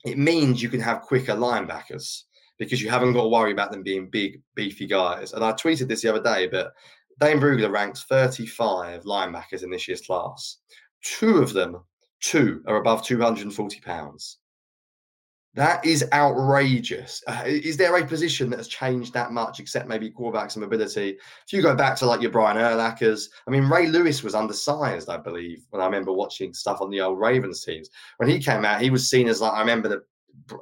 it means you can have quicker linebackers because you haven't got to worry about them being big, beefy guys. And I tweeted this the other day, but Dane Brugler ranks 35 linebackers in this year's class. Two of them, two, are above 240 pounds. That is outrageous. Uh, is there a position that has changed that much, except maybe quarterbacks and mobility? If you go back to like your Brian Urlachers, I mean, Ray Lewis was undersized, I believe, when I remember watching stuff on the old Ravens teams. When he came out, he was seen as like, I remember that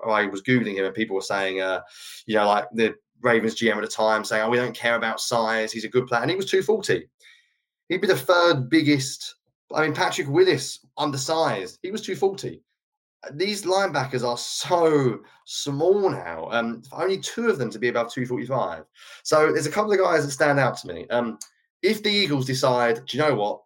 I was Googling him and people were saying, uh, you know, like the Ravens GM at the time saying, oh, we don't care about size. He's a good player. And he was 240. He'd be the third biggest. I mean, Patrick Willis, undersized. He was 240 these linebackers are so small now. Um, only two of them to be above 245. So there's a couple of guys that stand out to me. Um, if the Eagles decide, do you know what?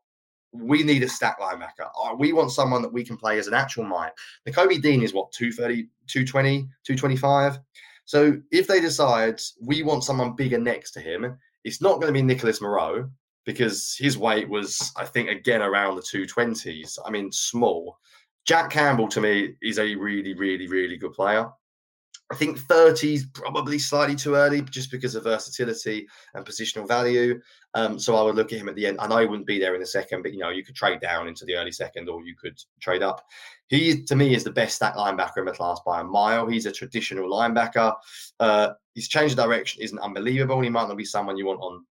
We need a stack linebacker. We want someone that we can play as an actual Mike. Nakobe Dean is what 230, 220, 225. So if they decide we want someone bigger next to him, it's not going to be Nicholas Morrow because his weight was, I think, again around the 220s. I mean, small. Jack Campbell to me is a really, really, really good player. I think 30 is probably slightly too early just because of versatility and positional value. Um, so I would look at him at the end. and I wouldn't be there in the second, but you know, you could trade down into the early second or you could trade up. He, to me, is the best stack linebacker in the class by a mile. He's a traditional linebacker. Uh, his change of direction isn't unbelievable. He might not be someone you want on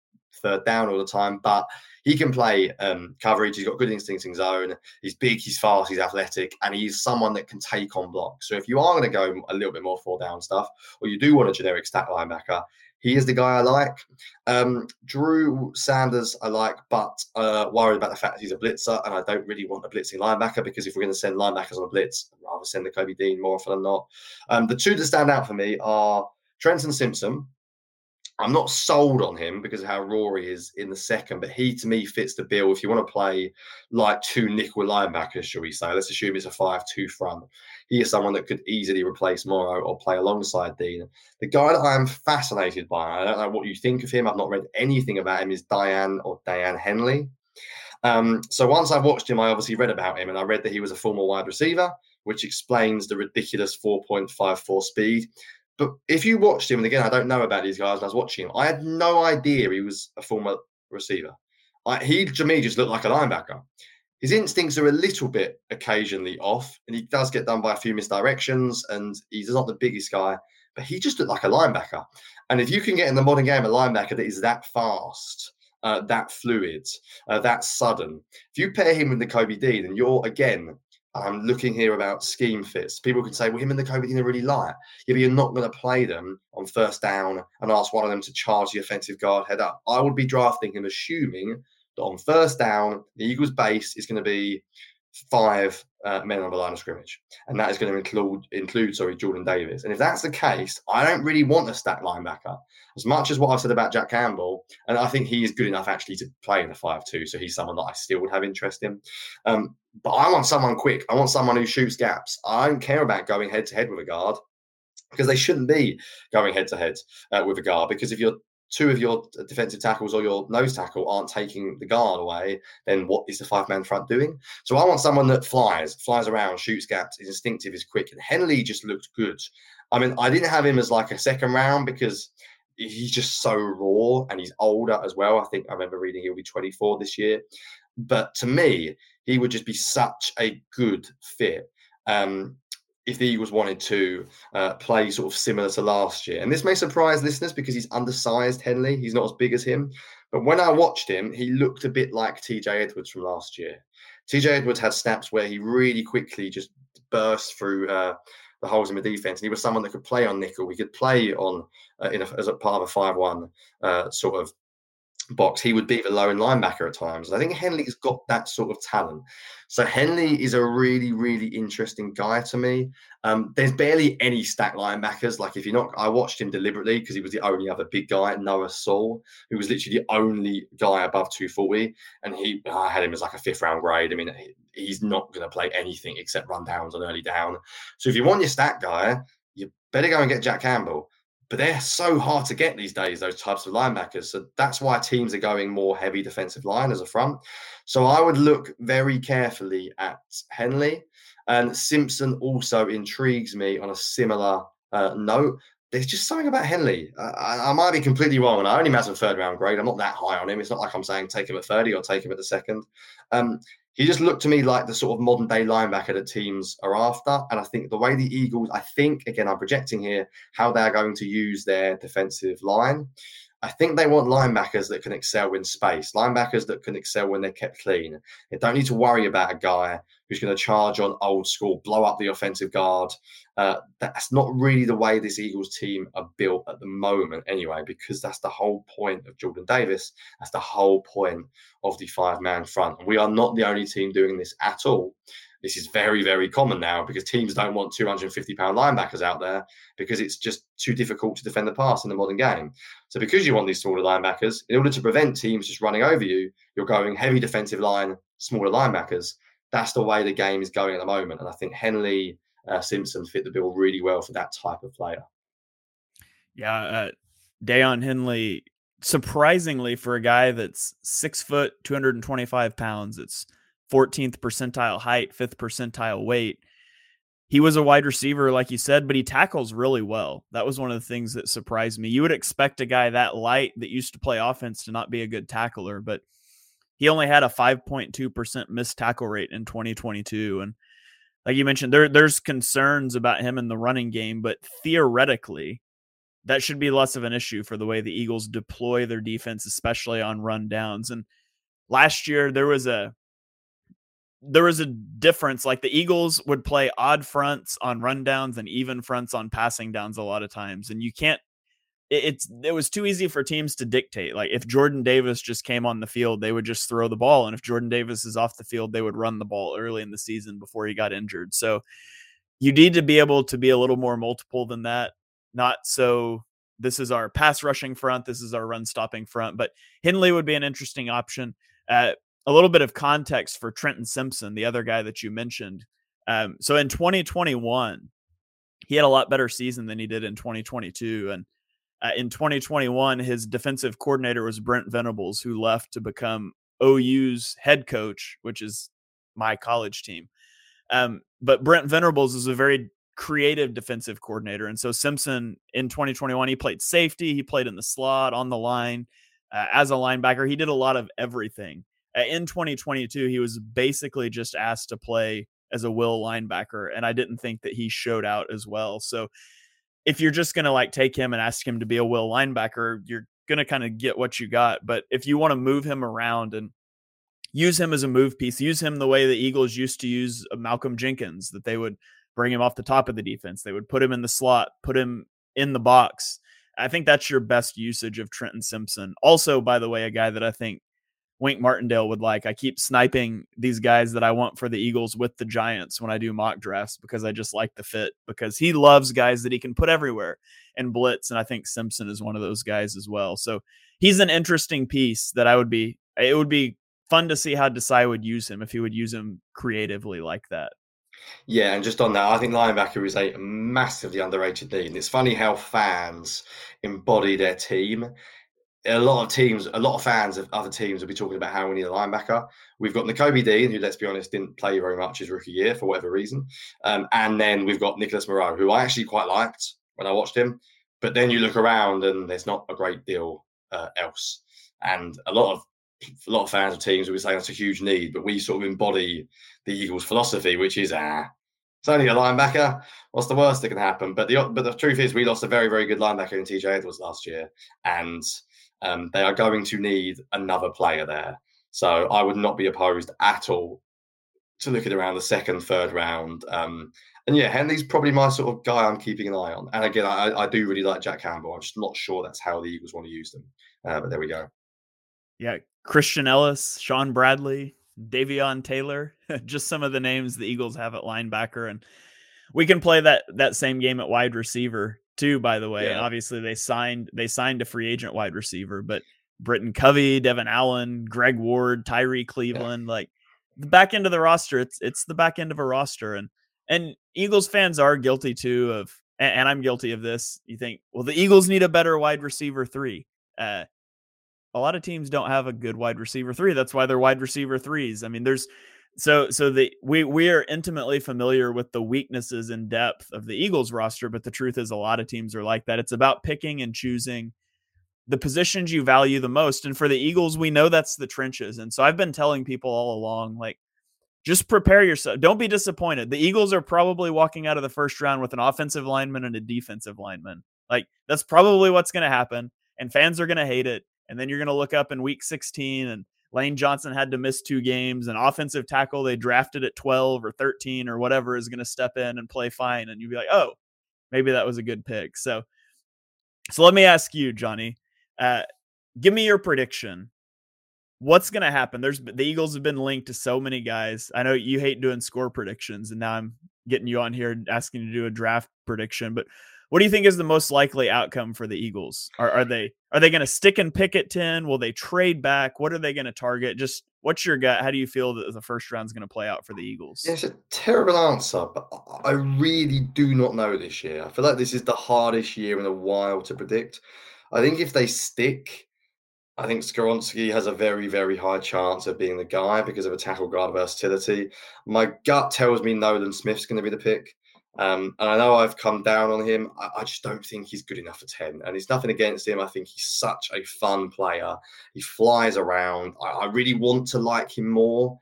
third down all the time, but he can play um, coverage. He's got good instincts in zone. He's big, he's fast, he's athletic, and he's someone that can take on blocks. So if you are going to go a little bit more four down stuff, or you do want a generic stack linebacker, he is the guy I like. Um, Drew Sanders, I like, but uh, worried about the fact he's a blitzer, and I don't really want a blitzing linebacker because if we're going to send linebackers on a blitz, I'd rather send Nakobe Dean more often than not. Um, the two that stand out for me are Trenton Simpson, I'm not sold on him because of how raw he is in the second, but he to me fits the bill. If you want to play like two nickel linebackers, shall we say? Let's assume it's a five-two front. He is someone that could easily replace Morrow or play alongside Dean. The guy that I am fascinated by, I don't know what you think of him. I've not read anything about him. Is Diane or Daiyan Henley? Um, so once I watched him, I obviously read about him, and I read that he was a former wide receiver, which explains the ridiculous 4.54 speed. But if you watched him, and again, I don't know about these guys, I was watching him, I had no idea he was a former receiver. I, he, to me, just looked like a linebacker. His instincts are a little bit occasionally off, and he does get done by a few misdirections, and he's not the biggest guy, but he just looked like a linebacker. And if you can get in the modern game a linebacker that is that fast, uh, that fluid, uh, that sudden, if you pair him with Nakobe D, then you're again I'm looking here about scheme fits. People could say, well, him and Nakobe are really light. Yeah, but you're not going to play them on first down and ask one of them to charge the offensive guard head up. I would be drafting him assuming that on first down, the Eagles' base is going to be five uh, men on the line of scrimmage, and that is going to include include sorry Jordan Davis. And if that's the case, I don't really want a stack linebacker as much as what I've said about Jack Campbell, and I think he is good enough actually to play in the five-two. So he's someone that I still would have interest in. Um, but I want someone quick. I want someone who shoots gaps. I don't care about going head to head with a guard because they shouldn't be going head to head with a guard. Because if you're two of your defensive tackles or your nose tackle aren't taking the guard away, then what is the five man front doing? So I want someone that flies, flies around, shoots gaps, is instinctive, is quick. And Henley just looked good. I mean, I didn't have him as like a second round because he's just so raw and he's older as well. I think I remember reading he'll be 24 this year. But to me, he would just be such a good fit. Um, if the Eagles wanted to uh, play sort of similar to last year. And this may surprise listeners because he's undersized, Henley. He's not as big as him. But when I watched him, he looked a bit like TJ Edwards from last year. TJ Edwards had snaps where he really quickly just burst through uh, the holes in the defense. And he was someone that could play on nickel. He could play on uh, a, as a part of a 5 1 uh, sort of box, he would be the lone linebacker at times. I think Henley's got that sort of talent. So Henley is a really, really interesting guy to me. Um, there's barely any stack linebackers. Like if you're not, I watched him deliberately because he was the only other big guy, Noah Sewell, who was literally the only guy above 240, and he, I had him as like a fifth round grade. I mean, he's not going to play anything except run downs on early down. So if you want your stack guy, you better go and get Jack Campbell but they're so hard to get these days, those types of linebackers. So that's why teams are going more heavy defensive line as a front. So I would look very carefully at Henley. And Simpson also intrigues me on a similar uh, note. There's just something about Henley. I, I, might be completely wrong, and I only have a third round grade. I'm not that high on him. It's not like I'm saying take him at 30 or take him at the second. Um, he just looked to me like the sort of modern day linebacker that teams are after. And I think the way the Eagles, I think, again, I'm projecting here how they're going to use their defensive line. I think they want linebackers that can excel in space, linebackers that can excel when they're kept clean. They don't need to worry about a guy who's going to charge on old school, blow up the offensive guard. Uh, that's not really the way this Eagles team are built at the moment, anyway, because that's the whole point of Jordan Davis. That's the whole point of the five man front. We are not the only team doing this at all. This is very, very common now because teams don't want 250 pound linebackers out there because it's just too difficult to defend the pass in the modern game. So, because you want these smaller linebackers, in order to prevent teams just running over you, you're going heavy defensive line, smaller linebackers. That's the way the game is going at the moment. And I think Henley uh, Simpson fit the bill really well for that type of player. Yeah. Uh, Daiyan Henley, surprisingly, for a guy that's six foot, 225 pounds, it's 14th percentile height, fifth percentile weight. He was a wide receiver, like you said, but he tackles really well. That was one of the things that surprised me. You would expect a guy that light that used to play offense to not be a good tackler, but he only had a 5.2% missed tackle rate in 2022. And like you mentioned, there there's concerns about him in the running game, but theoretically, that should be less of an issue for the way the Eagles deploy their defense, especially on run downs. And last year there was a there was a difference. Like the Eagles would play odd fronts on rundowns and even fronts on passing downs a lot of times, and you can't. It, it's it was too easy for teams to dictate. Like if Jordan Davis just came on the field, they would just throw the ball, and if Jordan Davis is off the field, they would run the ball early in the season before he got injured. So you need to be able to be a little more multiple than that. Not so this is our pass rushing front, this is our run stopping front. But Henley would be an interesting option. Uh, a little bit of context for Trenton Simpson, the other guy that you mentioned. Um, so in 2021, he had a lot better season than he did in 2022. And uh, in 2021, his defensive coordinator was Brent Venables, who left to become OU's head coach, which is my college team. Um, but Brent Venables is a very creative defensive coordinator. And so Simpson in 2021, he played safety, he played in the slot, on the line, uh, as a linebacker. He did a lot of everything in 2022, he was basically just asked to play as a will linebacker, and I didn't think that he showed out as well. So if you're just going to like take him and ask him to be a will linebacker, you're going to kind of get what you got. But if you want to move him around and use him as a move piece, use him the way the Eagles used to use uh, Malcolm Jenkins, that they would bring him off the top of the defense, they would put him in the slot, put him in the box. I think that's your best usage of Trenton Simpson. Also, by the way, a guy that I think Wink Martindale would like. I keep sniping these guys that I want for the Eagles with the Giants when I do mock drafts because I just like the fit because he loves guys that he can put everywhere and blitz. And I think Simpson is one of those guys as well. So he's an interesting piece that I would be, it would be fun to see how Desai would use him if he would use him creatively like that. Yeah, and just on that, I think linebacker is a massively underrated. And it's funny how fans embody their team a lot of teams, a lot of fans of other teams will be talking about how we need a linebacker. We've got Nakobe Dean, who, let's be honest, didn't play very much his rookie year for whatever reason. Um, and then we've got Nicholas Morrow, who I actually quite liked when I watched him. But then you look around and there's not a great deal uh, else. And a lot of a lot of fans of teams will be saying that's a huge need, but we sort of embody the Eagles' philosophy, which is ah, it's only a linebacker. What's the worst that can happen? But the but the truth is, we lost a very very good linebacker in TJ Edwards last year, and um, they are going to need another player there. So I would not be opposed at all to looking around the second, third round. Um, and yeah, Henley's probably my sort of guy I'm keeping an eye on. And again, I, I do really like Jack Campbell. I'm just not sure that's how the Eagles want to use them. Uh, but there we go. Yeah, Christian Ellis, Shaun Bradley, Davion Taylor, just some of the names the Eagles have at linebacker, and we can play that that same game at wide receiver too, by the way. Yeah. Obviously they signed they signed a free agent wide receiver, but Britton Covey, Devon Allen, Greg Ward, Tyrie Cleveland, yeah. like the back end of the roster, it's it's the back end of a roster. And and Eagles fans are guilty too of and, and I'm guilty of this. You think, well, the Eagles need a better wide receiver three. Uh a lot of teams don't have a good wide receiver three. That's why they're wide receiver threes. I mean, there's so so the we we are intimately familiar with the weaknesses and depth of the Eagles roster, but the truth is a lot of teams are like that. It's about picking and choosing the positions you value the most. And for the Eagles, we know that's the trenches. And so I've been telling people all along, like, just prepare yourself. Don't be disappointed. The Eagles are probably walking out of the first round with an offensive lineman and a defensive lineman. Like, that's probably what's going to happen. And fans are going to hate it. And then you're going to look up in week 16 and Lane Johnson had to miss two games. An offensive tackle they drafted at 12 or 13 or whatever is going to step in and play fine. And you'd be like, oh, maybe that was a good pick. So, so let me ask you, Jonny, uh, give me your prediction. what's going to happen? There's the Eagles have been linked to so many guys. I know you hate doing score predictions, and now I'm getting you on here asking you to do a draft prediction. But what do you think is the most likely outcome for the Eagles? Are, are they are they going to stick and pick at ten? Will they trade back? What are they going to target? Just what's your gut? How do you feel that the first round is going to play out for the Eagles? Yeah, it's a terrible answer, but I really do not know this year. I feel like this is the hardest year in a while to predict. I think if they stick, I think Skoronski has a very, very high chance of being the guy because of a tackle guard versatility. My gut tells me Nolan Smith's going to be the pick. Um, and I know I've come down on him. I, I, just don't think he's good enough for 10. And it's nothing against him. I think he's such a fun player. He flies around. I, I really want to like him more.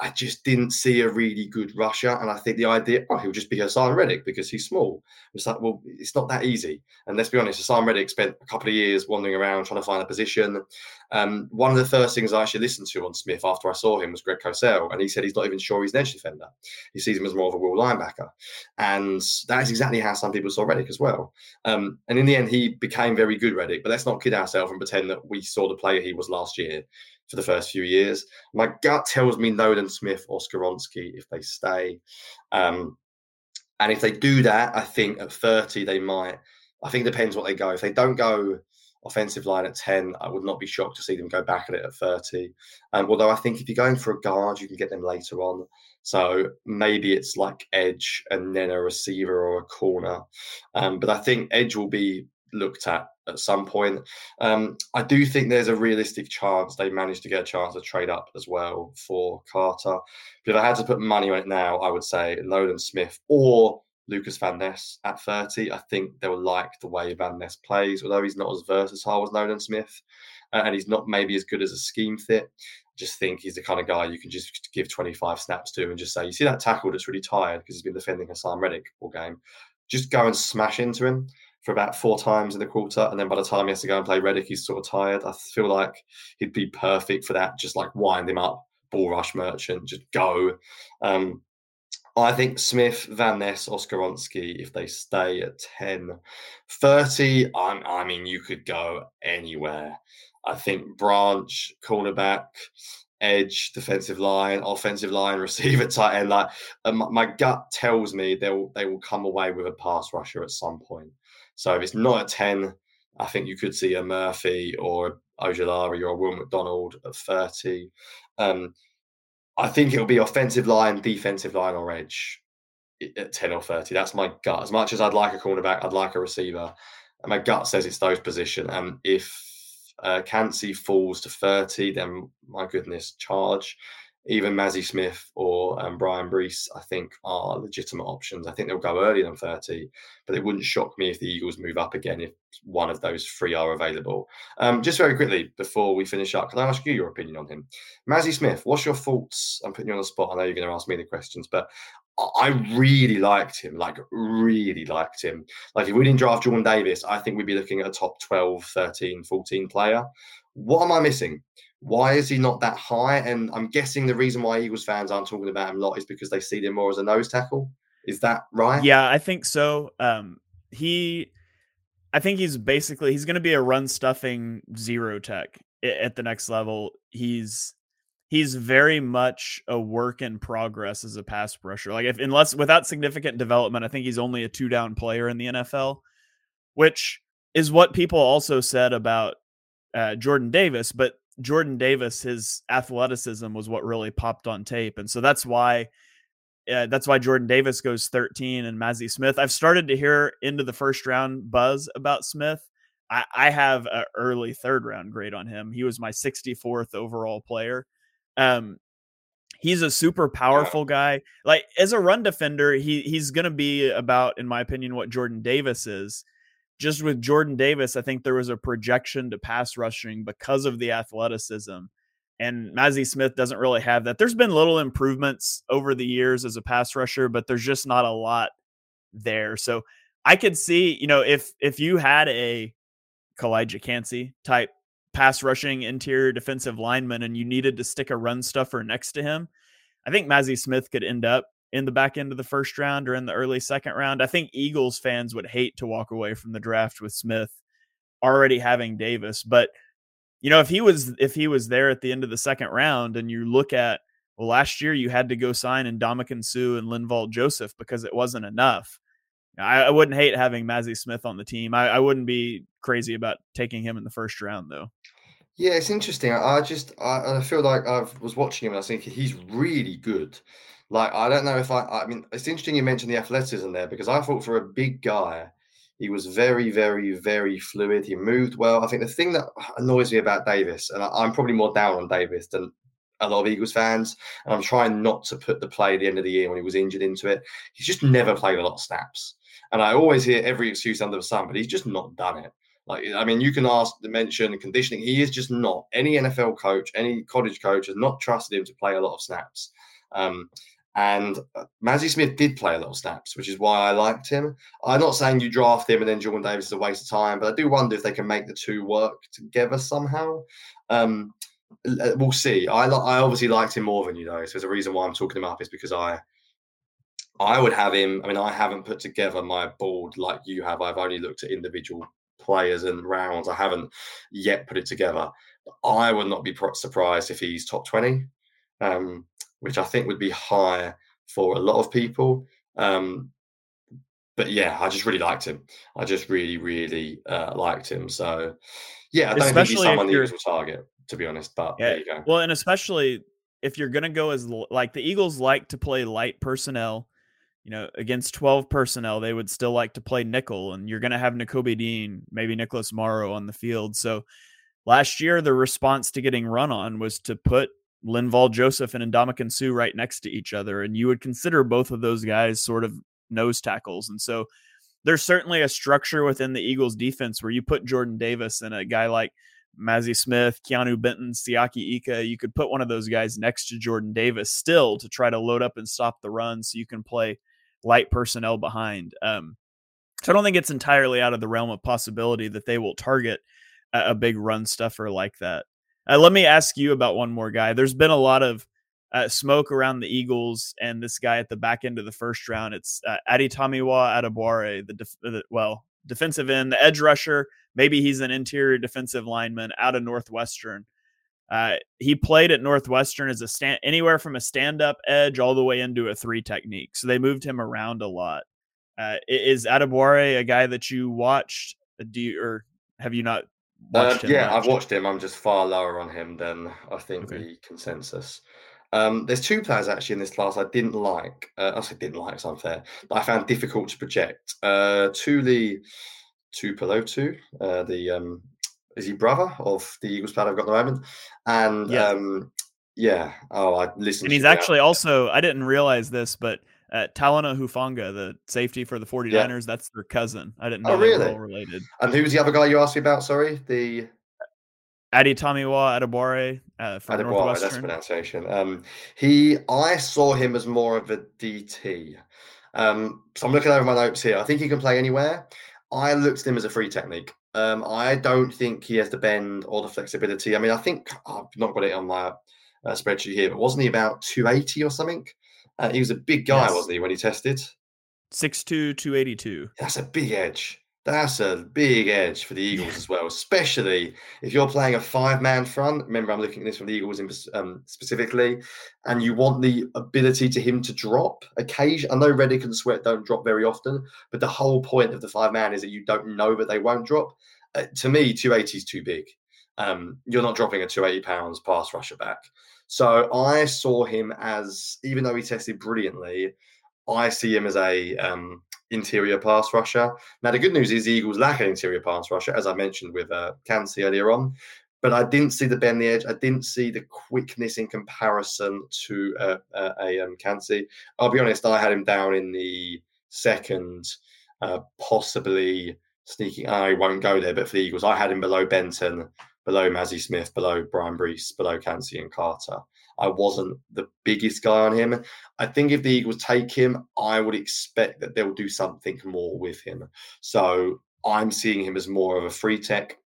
I just didn't see a really good rusher. And I think the idea, oh, he'll just be Haason Reddick because he's small. It's like, well, it's not that easy. And let's be honest, Haason Reddick spent a couple of years wandering around trying to find a position. Um, one of the first things I actually listened to on Smith after I saw him was Greg Cosell. And he said he's not even sure he's an edge defender. He sees him as more of a will linebacker. And that is exactly how some people saw Reddick as well. Um, and in the end, he became very good Reddick. But let's not kid ourselves and pretend that we saw the player he was last year for the first few years. My gut tells me Nolan Smith or Skoronski if they stay. Um, and if they do that, I think at 30 they might. I think it depends what they go. If they don't go offensive line at 10, I would not be shocked to see them go back at it at 30. Um, although I think if you're going for a guard, you can get them later on. So maybe it's like edge and then a receiver or a corner. Um, but I think edge will be looked at at some point. Um, I do think there's a realistic chance they managed to get a chance to trade up as well for Carter. But if I had to put money on it now, I would say Nolan Smith or Lucas Van Ness at 30. I think they'll like the way Van Ness plays, although he's not as versatile as Nolan Smith uh, and he's not maybe as good as a scheme fit. I just think he's the kind of guy you can just give 25 snaps to and just say, you see that tackle that's really tired because he's been defending Haason Reddick all game. Just go and smash into him for about four times in the quarter, and then by the time he has to go and play Reddick, he's sort of tired. I feel like he'd be perfect for that. Just like wind him up, ball rush merchant, just go. Um, I think Smith, Van Ness, Oskaronski, if they stay at 10. 30, I'm, I mean, you could go anywhere. I think Branch, cornerback, edge, defensive line, offensive line, receiver, tight end. Like uh, my, my, gut tells me they'll they will come away with a pass rusher at some point. So if it's not a 10, I think you could see a Murphy or Ojulari or a Will McDonald at 30. Um, I think it'll be offensive line, defensive line, or edge at 10 or 30. That's my gut. As much as I'd like a cornerback, I'd like a receiver. And my gut says it's those position. And if uh, Kancey falls to 30, then my goodness, charge even Mazi Smith or um, Bryan Bresee, I think, are legitimate options. I think they'll go earlier than 30, but it wouldn't shock me if the Eagles move up again if one of those three are available. Um, just very quickly before we finish up, can I ask you your opinion on him? Mazi Smith, what's your thoughts? I'm putting you on the spot. I know you're going to ask me the questions, but I really liked him, like really liked him. Like if we didn't draft Jordan Davis, I think we'd be looking at a top 12, 13, 14 player. What am I missing? Why is he not that high? And I'm guessing the reason why Eagles fans aren't talking about him a lot is because they see him more as a nose tackle. Is that right? Yeah, I think so. Um, he, I think he's basically he's going to be a run stuffing zero tech at the next level. He's he's very much a work in progress as a pass rusher. Like if unless without significant development, I think he's only a two down player in the NFL, which is what people also said about uh, Jordan Davis. But Jordan Davis, his athleticism was what really popped on tape, and so that's why uh, that's why Jordan Davis goes 13 and Mazi Smith. I've started to hear into the first round buzz about Smith. I, I have an early third round grade on him. He was my 64th overall player. Um, he's a super powerful guy. Like as a run defender, he he's gonna be about, in my opinion, what Jordan Davis is just with Jordan Davis, I think there was a projection to pass rushing because of the athleticism. And Mazi Smith doesn't really have that. There's been little improvements over the years as a pass rusher, but there's just not a lot there. So I could see, you know, if if you had a Calijah Kancey type pass rushing interior defensive lineman and you needed to stick a run stuffer next to him, I think Mazi Smith could end up in the back end of the first round or in the early second round. I think Eagles fans would hate to walk away from the draft with Smith already having Davis, but you know, if he was if he was there at the end of the second round, and you look at well, last year you had to go sign Ndamukong Suh and Linval Joseph because it wasn't enough. I, I wouldn't hate having Mazi Smith on the team. I, I, wouldn't be crazy about taking him in the first round, though. Yeah, it's interesting. I, just I, I, feel like I was watching him and I thinking he's really good. Like I don't know if I I mean it's interesting you mentioned the athleticism there because I thought for a big guy he was very very very fluid. He moved well. I think the thing that annoys me about Davis and I, I'm probably more down on Davis than a lot of Eagles fans, and I'm trying not to put the play at the end of the year when he was injured into it. He's just never played a lot of snaps, and I always hear every excuse under the sun, but he's just not done it. Like, I mean, you can ask mention conditioning. He is just not. Any NFL coach, any college coach has not trusted him to play a lot of snaps. Um, and uh, Mazi Smith did play a lot of snaps, which is why I liked him. I'm not saying you draft him and then Jordan Davis is a waste of time, but I do wonder if they can make the two work together somehow. Um, we'll see. I I obviously liked him more than you though. So there's a reason why I'm talking him up is because I I would have him. I mean, I haven't put together my board like you have. I've only looked at individual players and rounds. I haven't yet put it together. I would not be surprised if he's top 20, um, which I think would be high for a lot of people. Um, but yeah, I just really liked him. I just really, really uh, liked him. So yeah, I don't Especially think he's someone the Eagles will target to be honest. But yeah, there you go. Well, and especially if you're gonna go as like the Eagles like to play light personnel, you know, against 12 personnel, they would still like to play nickel, and you're gonna have Nakobe Dean, maybe Nicholas Morrow on the field. So last year, the response to getting run on was to put Linval Joseph and Ndamukong Suh right next to each other, and you would consider both of those guys sort of nose tackles, and so. There's certainly a structure within the Eagles defense where you put Jordan Davis and a guy like Mazi Smith, Keanu Benton, Siaki Ika. You could put one of those guys next to Jordan Davis still to try to load up and stop the run so you can play light personnel behind. Um, so I don't think it's entirely out of the realm of possibility that they will target a, a big run stuffer like that. Uh, let me ask you about one more guy. There's been a lot of uh, smoke around the Eagles and this guy at the back end of the first round. It's uh, Adetomiwa Adebawore, the, def- the well defensive end, the edge rusher Maybe he's an interior defensive lineman out of Northwestern. Uh, he played at Northwestern as a stand anywhere from a stand up edge all the way into a three technique. So they moved him around a lot. Uh, is Adebawore a guy that you watched? Uh, do you or have you not uh, Yeah, much? I've watched him. I'm just far lower on him than I think okay. the consensus. Um, there's two players actually in this class I didn't like. Uh, I say didn't like, it's unfair, but I found difficult to project. Uh, Tuli Tuipulotu, uh, the um, is he brother of the Eagles player I've got at the moment, and yeah, um, yeah. Oh, I listened. And he's actually also I didn't realize this, but uh, Talanoa Hufanga, the safety for the 49ers, yeah. that's their cousin. I didn't oh, know oh, really? they were all related. And who was the other guy you asked me about? Sorry, the Adetomiwa Adebawore uh, from Adebawore, Northwestern. That's pronunciation. Um, he, I saw him as more of a DT. Um, so I'm looking over my notes here. I think he can play anywhere. I looked at him as a free technique. Um, I don't think he has the bend or the flexibility. I mean, I think I've not got it on my uh, spreadsheet here, but wasn't he about 280 or something? Uh, he was a big guy, yes. wasn't he, when he tested? 6'2, 282. That's a big edge. That's a big edge for the Eagles as well, especially if you're playing a five man front. Remember, I'm looking at this from the Eagles in, um, specifically, and you want the ability to him to drop occasion. I know Reddick and Sweat don't drop very often, but the whole point of the five man is that you don't know that they won't drop. Uh, to me, 280 is too big. Um, you're not dropping a 280 pounds pass rusher back. So I saw him as, even though he tested brilliantly, I see him as a um, interior pass rusher. Now, the good news is the Eagles lack an interior pass rusher, as I mentioned with uh, Kancey earlier on. But I didn't see the bend the edge. I didn't see the quickness in comparison to uh, uh, a um, Kancey. I'll be honest, I had him down in the second, uh, possibly sneaking. I won't go there, but for the Eagles, I had him below Benton, below Mazi Smith, below Bryan Bresee, below Kancey and Carter. I wasn't the biggest guy on him. I think if the Eagles take him, I would expect that they'll do something more with him. So I'm seeing him as more of a free tech.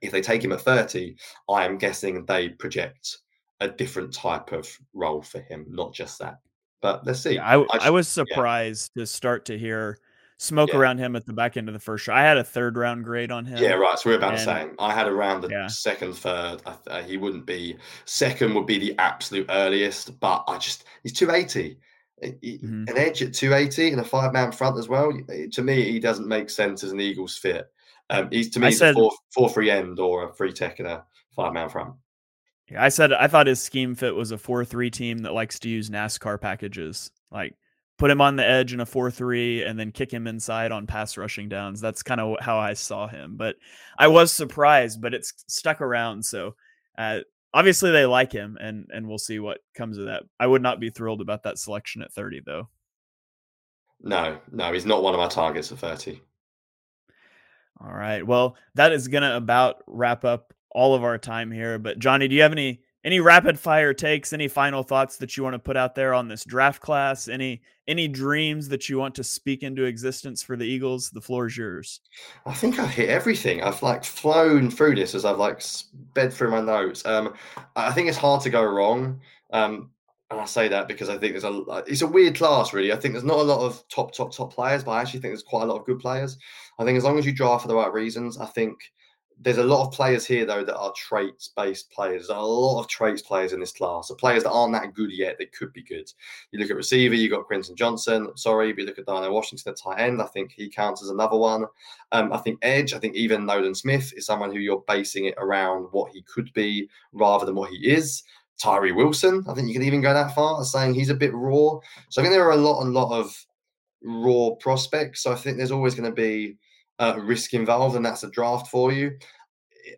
If they take him at 30, I am guessing they project a different type of role for him, not just that. But let's see. Yeah, I, I, I, was surprised yeah. to start to hear smoke Yeah. around him at the back end of the first round. I had a third round grade on him. Yeah, right. So we're about the And- same. I had around the Yeah. second, third. I, uh, he wouldn't be second. Would be the absolute earliest, but I just he's two eighty. Mhm. An edge at two eighty and a five man front as well. To me, he doesn't make sense as an Eagles fit. Um, he's to me said- a four four three end or a free tech and a five man front. Yeah, I said I thought his scheme fit was a four-three team that likes to use NASCAR packages, like put him on the edge in a four-three and then kick him inside on pass rushing downs. That's kind of how I saw him. But I was surprised, but it's stuck around. So uh, obviously they like him, and and we'll see what comes of that. I would not be thrilled about that selection at thirty, though. No, no, he's not one of my targets at thirty. All right. Well, that is gonna about wrap up all of our time here. But Jonny, do you have any any rapid fire takes? Any final thoughts that you want to put out there on this draft class? Any any dreams that you want to speak into existence for the Eagles? The floor is yours. I think I've hit everything. I've like flown through this as I've like sped through my notes. Um, I think it's hard to go wrong. Um, and I say that because I think there's a it's a weird class really. I think there's not a lot of top top top players, but I actually think there's quite a lot of good players. I think as long as you draft for the right reasons, I think there's a lot of players here though that are traits based players. A lot of traits players in this class. The players that aren't that good yet, that could be good. You look at receiver, you got Quentin Johnston. Sorry, but you look at Darnell Washington at tight end. I think he counts as another one. Um, I think Edge, I think even Nolan Smith is someone who you're basing it around what he could be rather than what he is. Tyree Wilson, I think you can even go that far as saying he's a bit raw. So I think there are a lot, a lot of raw prospects. So I think there's always going to be uh, risk involved, and that's a draft for you.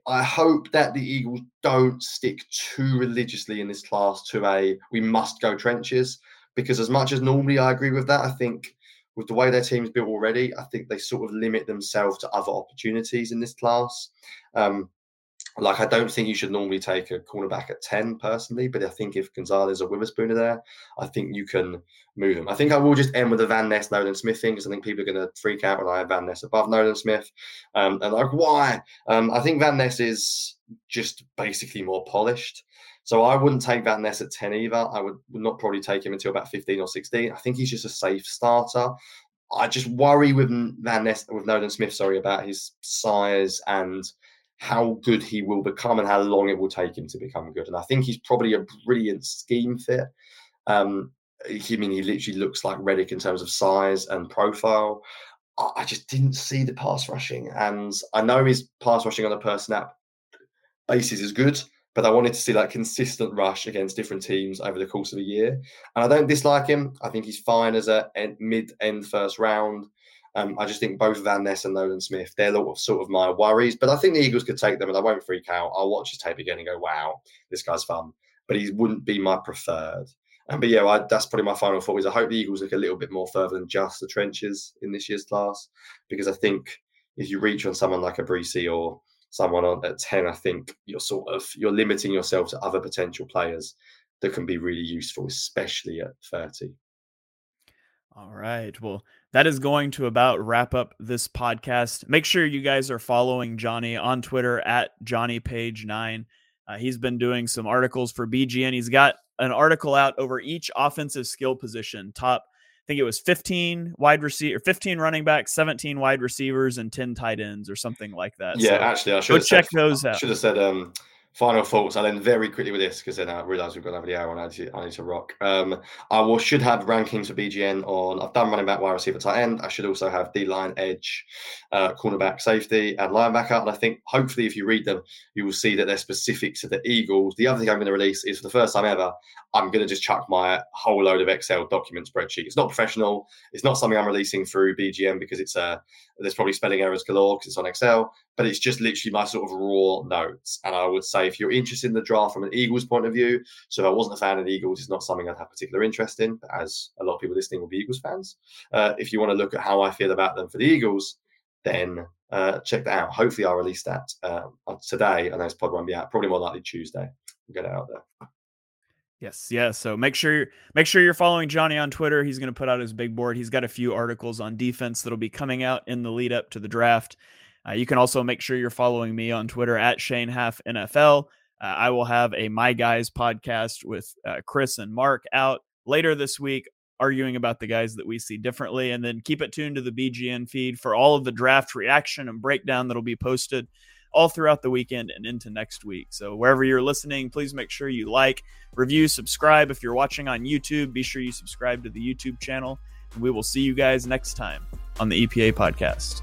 I hope that the Eagles don't stick too religiously in this class to a we must go trenches because as much as normally I agree with that, I think with the way their team's built already, I think they sort of limit themselves to other opportunities in this class. Um, like I don't think you should normally take a cornerback at 10 personally, but I think if Gonzalez or Witherspoon are there, I think you can move them. I think I will just end with the Van Ness Nolan Smith thing because I think people are going to freak out when I have Van Ness above Nolan Smith. Um, and like, why? Um, I think Van Ness is just basically more polished. So I wouldn't take Van Ness at 10 either. I would would not probably take him until about 15 or 16. I think he's just a safe starter. I just worry with Van Ness, with Nolan Smith, sorry, about his size and how good he will become and how long it will take him to become good. And I think he's probably a brilliant scheme fit. Um, I mean, he literally looks like Reddick in terms of size and profile. I just didn't see the pass rushing, and I know his pass rushing on a per snap basis is good, but I wanted to see like consistent rush against different teams over the course of a year. And I don't dislike him. I think he's fine as a mid-end first round. Um, I just think both Van Ness and Nolan Smith, they're sort of my worries. But I think the Eagles could take them, and I won't freak out. I'll watch his tape again and go, "Wow, this guy's fun." But he wouldn't be my preferred. Um, but yeah, I, that's probably my final thought. Is I hope the Eagles look a little bit more further than just the trenches in this year's class, because I think if you reach on someone like a Bresee or someone on at ten, I think you're sort of you're limiting yourself to other potential players that can be really useful, especially at thirty. All right. Well, that is going to about wrap up this podcast. Make sure you guys are following Jonny on Twitter at Jonny Page Nine. Uh, he's been doing some articles for BGN. He's got an article out over each offensive skill position. Top, I think it was 15 wide receiver, 15 running backs, 17 wide receivers, and 10 tight ends, or something like that. Yeah, So actually, I should go check said, those I out. should have said um, final thoughts. I'll end very quickly with this because then I realise we've got another hour and I need to, I need to rock. Um, I will should have rankings for BGN on. I've done running back, wide receiver, tight end. I should also have D line, edge, uh, cornerback, safety, and linebacker. And I think hopefully, if you read them, you will see that they're specific to the Eagles. The other thing I'm going to release is for the first time ever, I'm going to just chuck my whole load of Excel document spreadsheet. It's not professional. It's not something I'm releasing through BGN because it's uh, there's probably spelling errors galore because it's on Excel. But it's just literally my sort of raw notes. And I would say if you're interested in the draft from an Eagles point of view, so if I wasn't a fan of the Eagles, it's not something I'd have particular interest in, as a lot of people listening will be Eagles fans. Uh, if you want to look at how I feel about them for the Eagles, then uh, check that out. Hopefully, I'll release that uh, today. Know this pod won't be out. Probably more likely Tuesday. We'll get it out there. Yes, yeah. So make sure make sure you're following Jonny on Twitter. He's going to put out his big board. He's got a few articles on defense that'll be coming out in the lead up to the draft. Uh, you can also make sure you're following me on Twitter at Shane Haff NFL. Uh, I will have a My Guys podcast with uh, Chris and Mark out later this week. arguing about the guys that we see differently. And then keep it tuned to the BGN feed for all of the draft reaction and breakdown that'll be posted all throughout the weekend and into next week. So wherever you're listening, please make sure you like, review, subscribe. If you're watching on YouTube, be sure you subscribe to the YouTube channel. And we will see you guys next time on the EPA podcast.